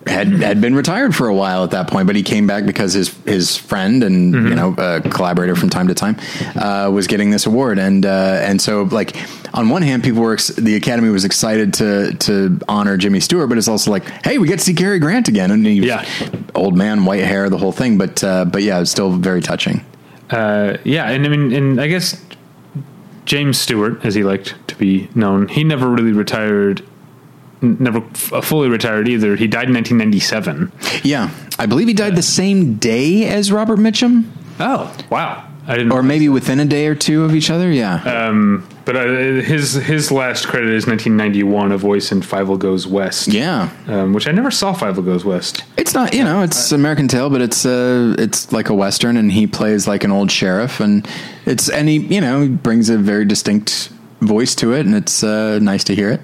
had had been retired for a while at that point, but he came back because his his friend and you know uh, collaborator from time to time uh, was getting this award, and uh, and so like on one hand, people were ex- the Academy was excited to to honor Jimmy Stewart, but it's also like, hey, we get to see Cary Grant again, and he was Yeah. old man, white hair, the whole thing, but uh, but yeah, it's still very touching. uh, yeah, and I mean, and I guess James Stewart, as he liked to be known, he never really retired. Never f- fully retired either. He died in 1997. Yeah, I believe he died the same day as Robert Mitchum, Oh, wow! I didn't. or maybe within a day or two of each other. Yeah, Um, But uh, his his last credit is 1991, a voice in Fievel Goes West. yeah. um, which I never saw. Fievel Goes West. It's not, you know, it's American Tale, but it's uh, it's like a western, and he plays like an old sheriff, and it's and he, you know, brings a very distinct voice to it, and it's uh, nice to hear it.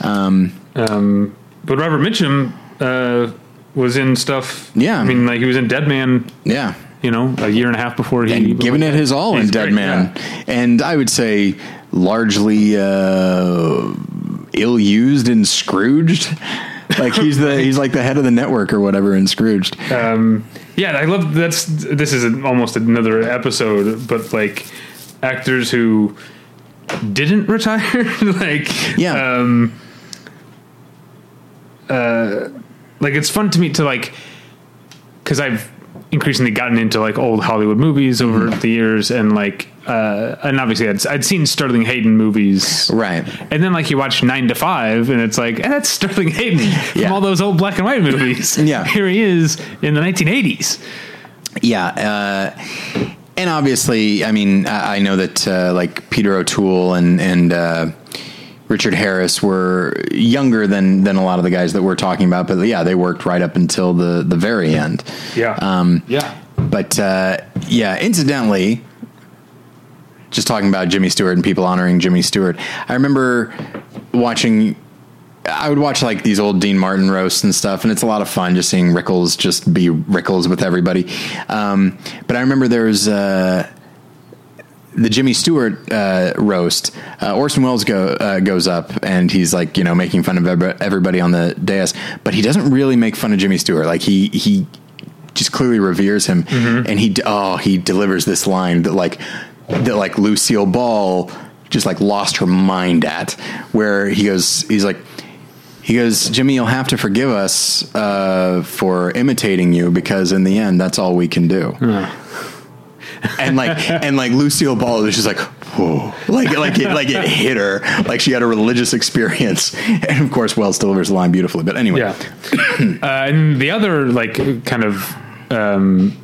Um, Um, but Robert Mitchum, uh, was in stuff. Yeah. I mean, like he was in Dead Man. Yeah. You know, a year and a half before he and giving it his all in Dead great, Man, yeah. and I would say largely uh, ill used and Scrooged. like he's the he's like the head of the network or whatever in Scrooged. Um, yeah, I love that's this is almost another episode, but like actors who didn't retire, like Yeah. um, uh, like it's fun to me to like because I've increasingly gotten into like old Hollywood movies over Mm-hmm. the years, and like uh, and obviously I'd, I'd seen Sterling Hayden movies, Right. And then like you watch Nine to Five, and it's like eh, that's Sterling Hayden from Yeah. all those old black and white movies. Yeah. here he is in the 1980s. Yeah, uh, and obviously, I mean, I I know that uh, like Peter O'Toole and and uh, Richard Harris were younger than than a lot of the guys that we're talking about, but yeah, they worked right up until the the very end. Yeah, Um, yeah. But uh, yeah, incidentally, just talking about Jimmy Stewart and people honoring Jimmy Stewart, I remember watching. I would watch like these old Dean Martin roasts and stuff, and it's a lot of fun just seeing Rickles just be Rickles with everybody. Um, but I remember there was uh, the Jimmy Stewart uh, roast. Uh, Orson Welles go, uh, goes up and he's like, you know, making fun of everybody on the dais, but he doesn't really make fun of Jimmy Stewart. Like he he just clearly reveres him, and he oh he delivers this line that like that like Lucille Ball just like lost her mind at, where he goes he's like. He goes, Jimmy, you'll have to forgive us uh, for imitating you because in the end, that's all we can do and like and like Lucille Ball was just like whoa. Like like it like it hit her. Like she had a religious experience. And of course Welles delivers the line beautifully. But anyway. Yeah. uh, and the other like kind of um,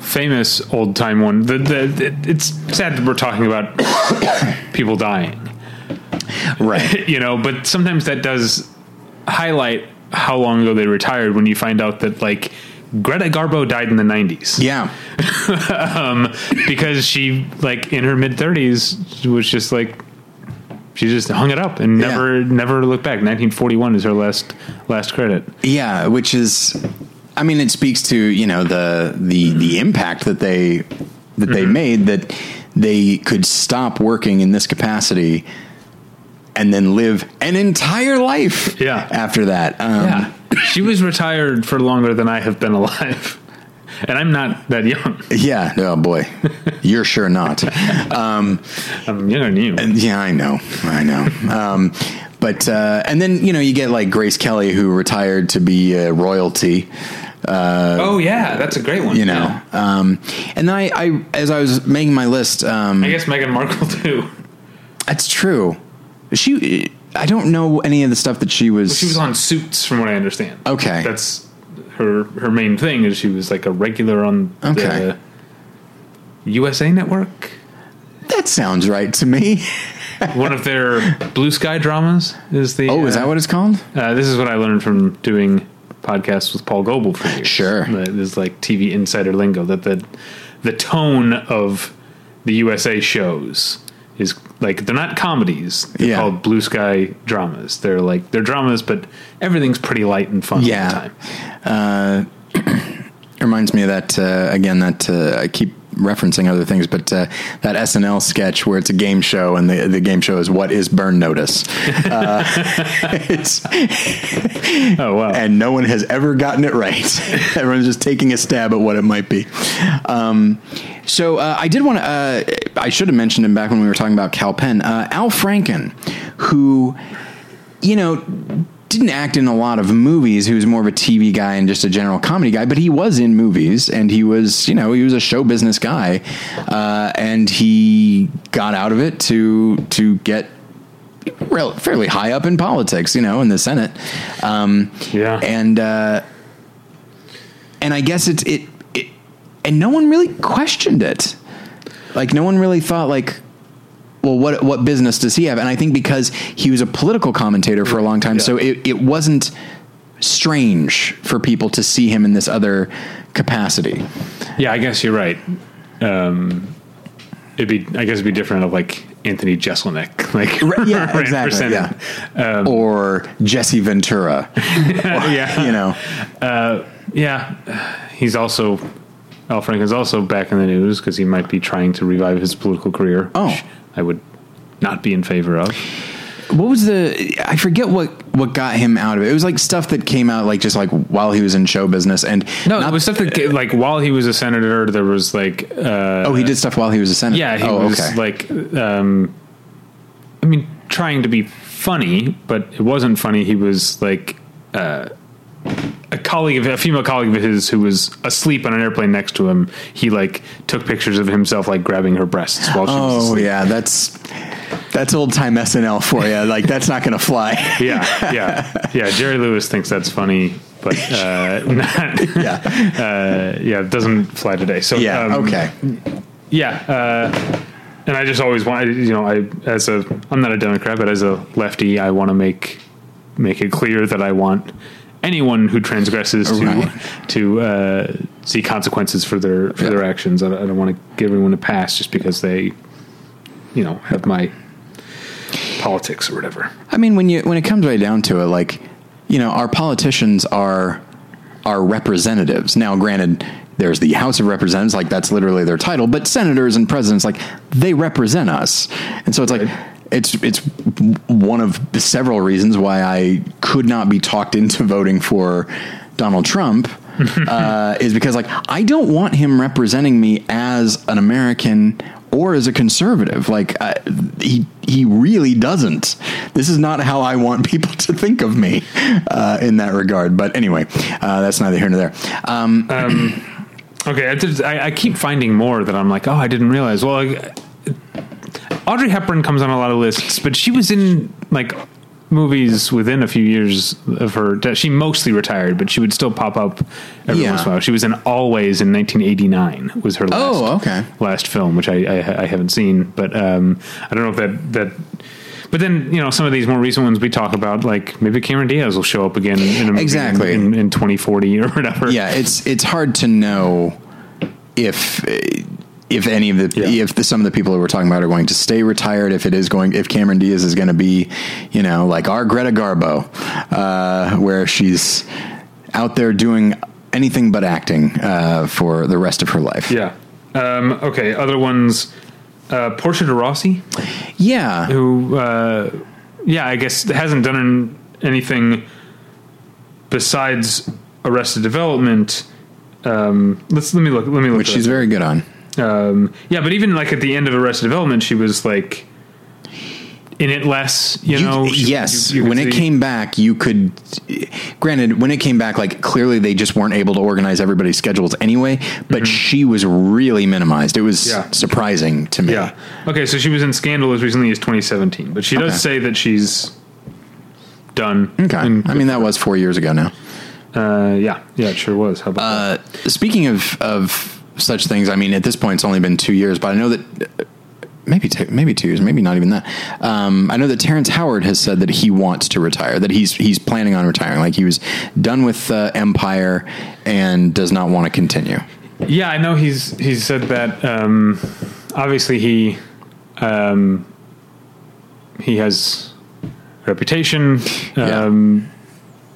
famous old time one. The, the, the it's sad that we're talking about people dying, right. You know, but sometimes that does highlight how long ago they retired when you find out that like Greta Garbo died in the 90s. yeah um, because she like in her mid 30s was just like she just hung it up and Yeah. never never looked back 1941 is her last last credit yeah which is I mean it speaks to you know the the the impact that they that they made that they could stop working in this capacity and then live an entire life Yeah. after that um, yeah she was retired for longer than i have been alive. And i'm not that young. Yeah oh boy. You're sure not. I'm younger than you. Yeah, I know, I know. Um, but uh, and then you know you get like Grace Kelly who retired to be uh, royalty. Uh, oh yeah. That's a great one. You know, um, and then I, I as I was making my list, um, i guess meghan markle too. That's true. She, I don't know any of the stuff that she was. she was on suits from what i understand Okay. that's her her main thing is she was like a regular on Okay. the usa network that sounds right to me. one of their blue sky dramas is the Oh, is uh, that what it's called? Uh, this is what I learned from doing podcasts with Paul Goebel for years. Sure. Uh, This like TV insider lingo that the the tone of the USA shows is like they're not comedies. They're Yeah. called blue sky dramas. They're like they're dramas, but everything's pretty light and fun Yeah. all the time. It reminds me of that uh, again. That uh, I keep referencing other things, but uh, that SNL sketch where it's a game show and the the game show is what is burn notice. Uh, it's Oh wow. and no one has ever gotten it right. Everyone's just taking a stab at what it might be. Um, so uh, I did want to. Uh, I should have mentioned him back when we were talking about Kal Penn. Uh, Al Franken, who you know didn't act in a lot of movies. He was more of a TV guy and just a general comedy guy, but he was in movies and he was, you know, he was a show business guy, uh, and he got out of it to to get rel- fairly high up in politics, you know, in the Senate. Um, Yeah. and uh, and I guess it's it, it, and no one really questioned it. Like no one really thought like, well, what what business does he have? And I think because he was a political commentator for a long time, so it, it wasn't strange for people to see him in this other capacity. Yeah, I guess you're right. Um, it'd be, I guess it'd be different of like Anthony Jeselnik. Like, yeah, exactly, yeah. or Jesse Ventura. yeah, You know, yeah. He's also Al Franken's also back in the news because he might be trying to revive his political career. Oh. which I would not be in favor of. what was the? I forget what what got him out of it. It was like stuff that came out like just like while he was in show business, and No, not- it was stuff that like while he was a senator, there was like uh, Oh, he did stuff while he was a senator. Yeah, he oh, was okay. like, um, I mean, trying to be funny, but it wasn't funny. He was like uh, a colleague of a female colleague of his who was asleep on an airplane next to him. He like took pictures of himself like grabbing her breasts while she was Oh asleep. yeah, that's that's old time SNL for you. Like that's not going to fly. yeah, yeah, yeah. Jerry Lewis thinks that's funny, but uh, not, yeah, uh, yeah, it doesn't fly today. So yeah. um, okay. Yeah, uh, and I just always want you know I as a I'm not a Democrat, but as a lefty, I want to make make it clear that I want anyone who transgresses to Right. to uh, see consequences for their for Yeah. their actions. I, don't- I don't want to give everyone a pass just because they you know have my politics or whatever. I mean, when you when it comes right down to it, like you know, our politicians are are representatives. Now, granted, there's the House of Representatives, like that's literally their title, but senators and presidents, like they represent us, and so it's like. It's it's one of the several reasons why I could not be talked into voting for Donald Trump uh, is because like I don't want him representing me as an American or as a conservative. Like uh, he he really doesn't. This is not how I want people to think of me uh, in that regard. But anyway, uh, that's neither here nor there. Um, Okay, I, did, I, I keep finding more that I'm like, oh, I didn't realize. Well, like, Audrey Hepburn comes on a lot of lists, but she was in like movies within a few years of her. death. She mostly retired, but she would still pop up every Yeah. once in a while. She was in Always in 1989 was her last Oh, okay. last film, which I, I I haven't seen, but um, I don't know if that that. But then you know some of these more recent ones we talk about, like maybe Cameron Diaz will show up again in a Exactly. in, in 2040 or whatever. yeah, it's it's hard to know if if any of the Yeah. if the, some of the people that we're talking about are going to stay retired. If it is going, if Cameron Diaz is going to be, you know, like our Greta Garbo, uh, where she's out there doing anything but acting uh, for the rest of her life. Yeah. Um, okay. Other ones. Uh, Portia de Rossi, Yeah. who, uh, yeah, I guess hasn't done anything besides Arrested Development. Um, let's let me look. Let me look. which she's up. very good on. Um, yeah, but even like at the end of Arrested Development, she was like in it less. You, You- know. Yes, you- you when it came back, you could. Granted, when it came back, like clearly they just weren't able to organize everybody's schedules anyway. But she was really minimized. It was Mm-hmm. Yeah. surprising to me. Yeah. Okay, so she was in Scandal as recently as 2017, but she does Okay. say that she's done. Okay. I mean, that was four years ago now. Uh, yeah, yeah, it sure was. How about Uh, speaking of of such things, I mean, at this point, it's only been two years, but I know that uh, maybe two, maybe two years, maybe not even that. Um, I know that Terrence Howard has said that he wants to retire, that he's he's planning on retiring, like he was done with uh, Empire and does not want to continue. Yeah, I know he's he's said that. Um, obviously, he um, he has reputation. Yeah. Um,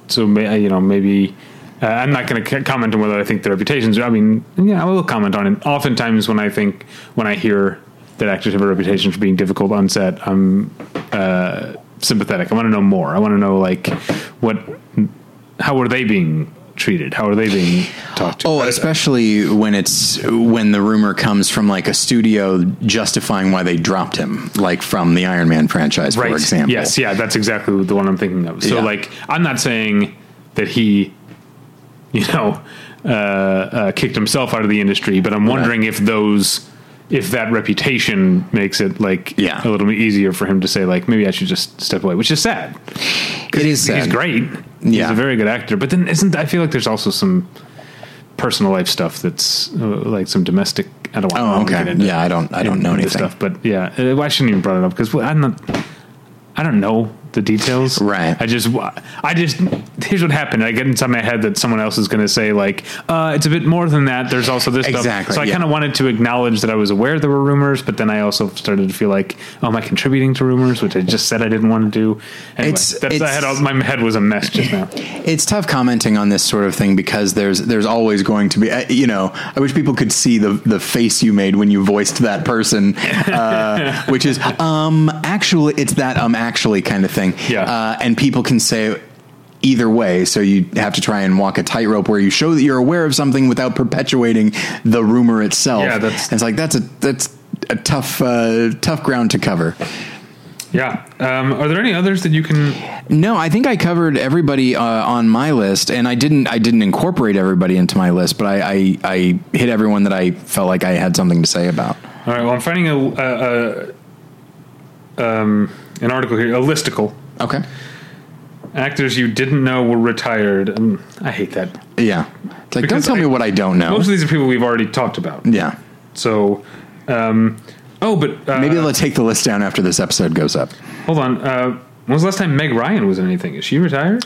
so you know maybe. Uh, I'm not going to comment on whether I think the reputations. I mean, yeah, I will comment on it. Oftentimes, when I think, when I hear that actors have a reputation for being difficult on set, I'm uh, sympathetic. I want to know more. I want to know like what, how are they being treated? How are they being talked to? Oh, especially when it's when the rumor comes from like a studio justifying why they dropped him, like from the Iron Man franchise, for example. Yes, yeah, that's exactly the one I'm thinking of. So, Yeah. like, I'm not saying that he, you know, uh, uh, kicked himself out of the industry, but I'm wondering if those, if that reputation makes it like Yeah. a little bit easier for him to say like maybe I should just step away, which is sad. It is He's sad. great. He's a very good actor, but then isn't I feel like there's also some personal life stuff that's uh, like some domestic. I don't want. Oh, okay. get into- Yeah, I don't- I don't know anything. Stuff, but yeah, uh, I shouldn't even brought it up because I'm not. I don't know the details. Right. I just, I just, here's what happened. I get inside my head that someone else is going to say like, uh, it's a bit more than that. There's also this Exactly, stuff. So I yeah. kind of wanted to acknowledge that I was aware there were rumors, but then I also started to feel like, oh, am I contributing to rumors, which I just said I didn't want to do. Anyway, It's- that's, I had all, my head was a mess just now. It's tough commenting on this sort of thing because there's there's always going to be uh, you know I wish people could see the the face you made when you voiced that person, uh, which is um actually it's that um actually kind of thing. Yeah. uh, and people can say either way, so you have to try and walk a tightrope where you show that you're aware of something without perpetuating the rumor itself. Yeah, that's- it's like that's a that's a tough uh, tough ground to cover. Yeah. Um, are there any others that you can? No, I think I covered everybody uh, on my list, and I didn't. I didn't incorporate everybody into my list, but I, I, I hit everyone that I felt like I had something to say about. All right. Well, I'm finding a, a, a um, an article here, a listicle. Okay. Actors you didn't know were retired. Um, I hate that. Yeah. It's like, don't Because tell me what I don't know. Most of these are people we've already talked about. yeah. So, um, oh, but uh, Maybe they'll take the list down after this episode goes up. hold on. Uh, when was the last time Meg Ryan was in anything? Is she retired?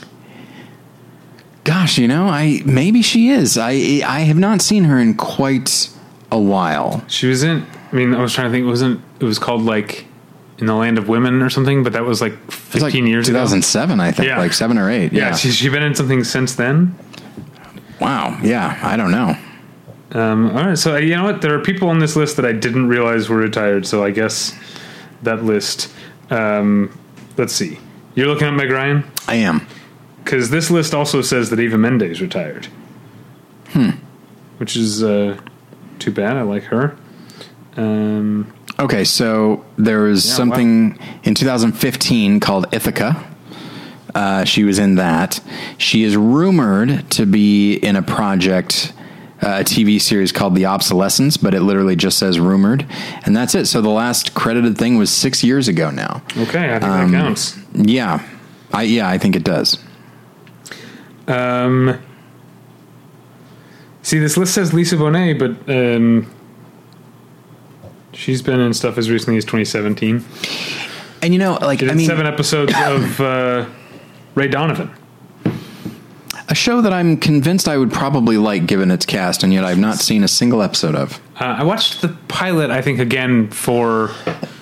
Gosh, you know, I maybe she is. I I have not seen her in quite a while. She was in. I mean, I was trying to think. It wasn't. It was called like in the land of women or something. But that was like 15 It's like years ago. 2007, I think, Yeah. like seven or eight. Yeah, Yeah. she's she been in something since then. wow. Yeah. I don't know. Um, all right, so uh, you know what? There are people on this list that I didn't realize were retired. So I guess that list. Um, let's see. You're looking at Meg Ryan I am. because this list also says that Eva Mendes retired. Hmm. Which is uh, too bad. I like her. Um, Okay, so there was Yeah, something in 2015 called Ithaca. Uh, she was in that. She is rumored to be in a project, uh, a TV series called The Obsolescence, but it literally just says rumored, and that's it. So the last credited thing was six years ago now. okay, I think Um, that counts. Yeah, I yeah, I think it does. Um, see, this list says Lisa Bonet, but um, she's been in stuff as recently as 2017. And you know, like did I mean, seven episodes of uh, Ray Donovan. a show that I'm convinced I would probably like given its cast, and yet I've not seen a single episode of. Uh, I watched the pilot, I think, again for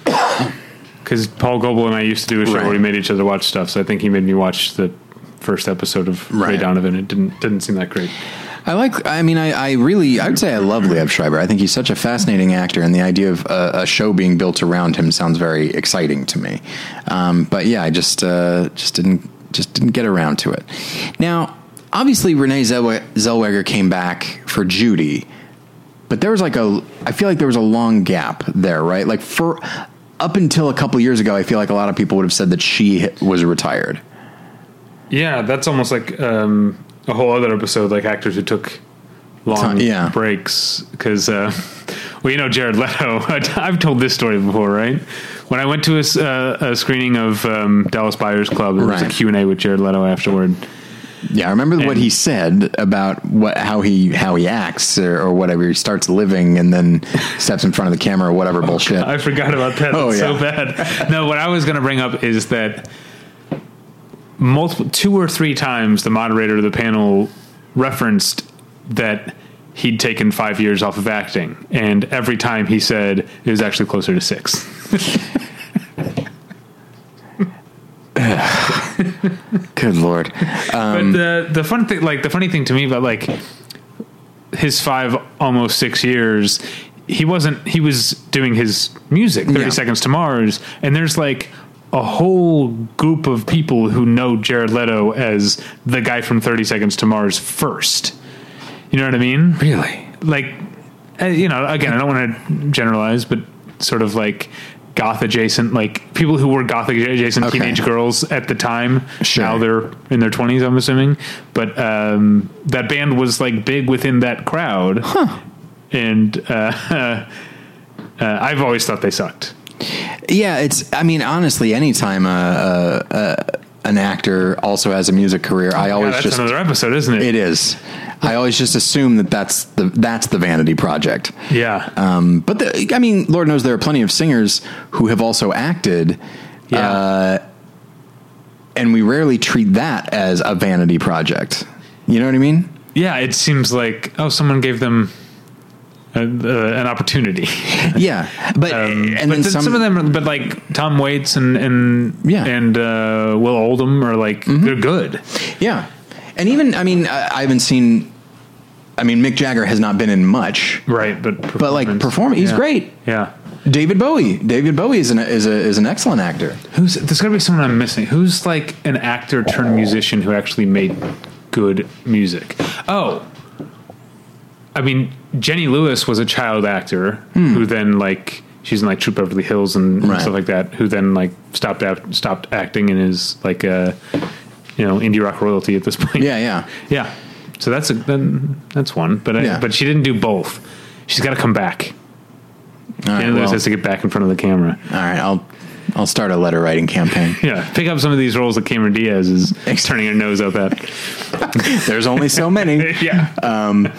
because Paul Goebel and I used to do a show Right. where we made each other watch stuff. So I think he made me watch the first episode of Ray Right. Donovan. It didn't didn't seem that great. I like. I mean, I, I really. I would say I love Liev Schreiber. I think he's such a fascinating actor, and the idea of a, a show being built around him sounds very exciting to me. Um, but yeah, I just uh, just didn't just didn't get around to it. Now, obviously, Renee Zellwe- Zellweger came back for Judy, but there was like a. I feel like there was a long gap there, right? Like for up until a couple years ago, I feel like a lot of people would have said that she was retired. Yeah, that's almost like um, a whole other episode, like actors who took long Time- yeah. breaks. Because, uh, well, you know, Jared Leto. I've told this story before, right? When I went to a, uh, a screening of um, Dallas Buyers Club, there was a Q and A with Jared Leto afterward. Yeah, I remember what he said about what how he how he acts or, or whatever. He starts living and then steps in front of the camera or whatever bullshit. I forgot about that. Oh, That's so yeah. bad. No, what I was going to bring up is that multiple, two or three times, the moderator of the panel referenced that he'd taken five years off of acting, and every time he said it was actually closer to six. Good lord. Um, but the the fun thing, like the funny thing to me about like his five almost six years, he wasn't. He was doing his music, Thirty Yeah. Seconds to Mars, and there's like a whole group of people who know Jared Leto as the guy from Thirty Seconds to Mars first. You know what I mean? really? Like, uh, you know, again, I don't want to generalize, but sort of like goth adjacent, like people who were gothic adjacent Okay. teenage girls at the time. Sure. Now they're in their twenties, I'm assuming. But um, that band was like big within that crowd, Huh. and uh, uh, I've always thought they sucked. Yeah, it's. I mean, honestly, anytime uh, uh, uh, an actor also has a music career, I Yeah, always that's just another episode, isn't it? it is. I always just assume that that's the that's the vanity project. Yeah. Um, but the, I mean, Lord knows there are plenty of singers who have also acted. Yeah. Uh, and we rarely treat that as a vanity project. You know what I mean? Yeah, it seems like oh, someone gave them a, uh, an opportunity. Yeah, but Um, and but some, some, of them, but like Tom Waits and and Yeah. Mm-hmm. and uh, Will Oldham are like they're good. Yeah, and even I mean I, I haven't seen. I mean Mick Jagger has not been in much, Right, but but like perform, he's yeah. great. Yeah. David Bowie. David Bowie is an is a is an excellent actor. Who's there's got to be someone I'm missing. Who's like an actor turned musician who actually made good music? Oh, I mean Jenny Lewis was a child actor hmm. who then like she's in like Troop Beverly Hills and, and Hmm. Right. stuff like that. Who then like stopped act, stopped acting and is like a you know indie rock royalty at this point. Yeah, yeah. yeah. So that's a then that's one, but I, Yeah. but she didn't do both. She's got to come back. All right, Jenny Lewis well, has to get back in front of the camera. all right, I'll I'll start a letter writing campaign. Yeah, pick up some of these roles that Cameron Diaz is turning her nose up at. There's only so many. yeah, um,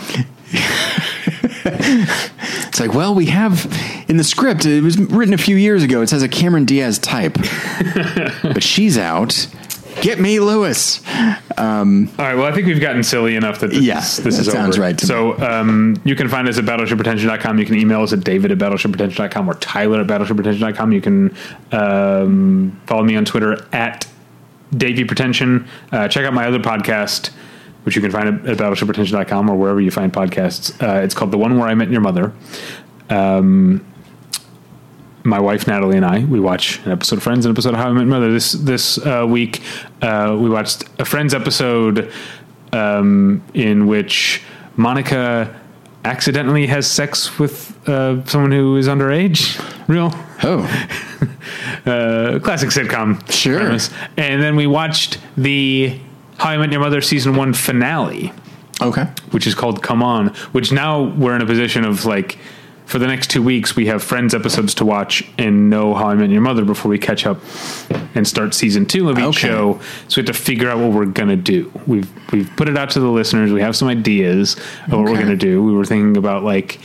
It's like, well, we have in the script. It was written a few years ago. It says a Cameron Diaz type, but she's out. Get me Lewis. All right. Well, I think we've gotten silly enough that this, Yeah, is, this that is sounds over. right to me. so um, you can find us at battleshippretension.com. You can email us at david at battleshippretension.com or tyler at battleshippretension.com. You can um, follow me on Twitter at Davey Pretension. Uh, check out my other podcast, which you can find at, at battleshippretension.com or wherever you find podcasts. Uh, it's called The One Where I Met Your Mother. Um, my wife Natalie and I we watch an episode of Friends, an episode of How I Met Your Mother. This this uh, week uh, we watched a Friends episode um, in which Monica accidentally has sex with uh, someone who is underage. Real Oh, uh, classic sitcom. Sure. premise. And then we watched the How I Met Your Mother season one finale okay. which is called Come On, which now we're in a position of like for the next two weeks we have Friends episodes to watch and know How I Met Your Mother before we catch up and start season two of each Okay. show. So we have to figure out what we're gonna do. We've we've put it out to the listeners. We have some ideas of what we're gonna do. We were thinking about like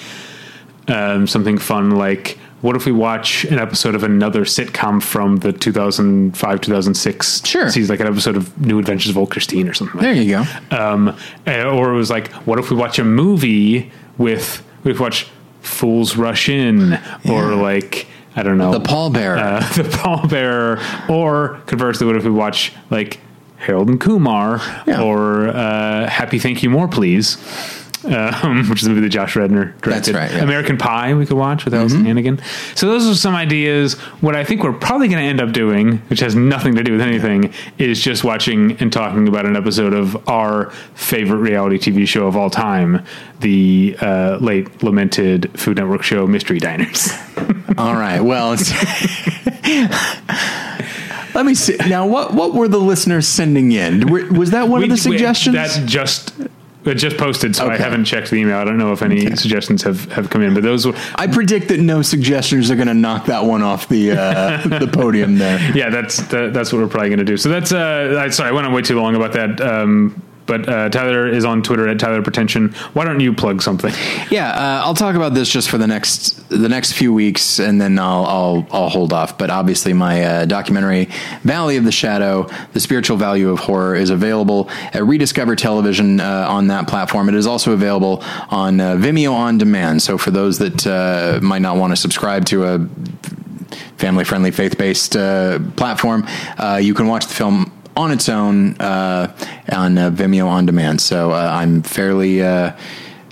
um, something fun like. What if we watch an episode of another sitcom from the 2005 2006 Sure. season, like an episode of New Adventures of Old Christine or something like There you go. um, uh, or it was like, what if we watch a movie with, what if we watch Fools Rush In, or like, I don't know, The pallbearer. uh, the pallbearer, or conversely, what if we watch like Harold and Kumar, Yeah. or uh, Happy Thank You More Please. Um, which is the movie that Josh Radnor directed. right, yeah. Mm-hmm. American Pie we could watch with Alyson Hannigan. So those are some ideas. What I think we're probably going to end up doing, which has nothing to do with anything, is just watching and talking about an episode of our favorite reality TV show of all time, the uh, late lamented Food Network show Mystery Diners. All right. Well, let me see. Now, what what were the listeners sending in? Was that one of the We- we- suggestions? that just it just posted, so I haven't checked the email. I don't know if any suggestions have, have come in, but those were I predict that no suggestions are going to knock that one off the uh, the podium there. yeah, that's that, that's what we're probably going to do. So that's uh, I, sorry, I went on way too long about that. Um, but uh, Tyler is on Twitter at Tyler Pretension. Why don't you plug something? Yeah, uh, I'll talk about this just for the next the next few weeks, and then I'll I'll, I'll hold off. But obviously, my uh, documentary Valley of the Shadow: The Spiritual Value of Horror is available at Rediscover Television uh, on that platform. It is also available on uh, Vimeo on demand. So for those that uh, might not want to subscribe to a family friendly faith based uh, platform, uh, you can watch the film on its own uh, on uh, Vimeo on demand. So uh, I'm fairly, uh,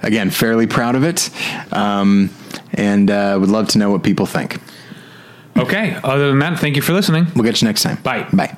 again, fairly proud of it, um, and uh, would love to know what people think. Okay. Other than that, thank you for listening. We'll get you next time. Bye. Bye.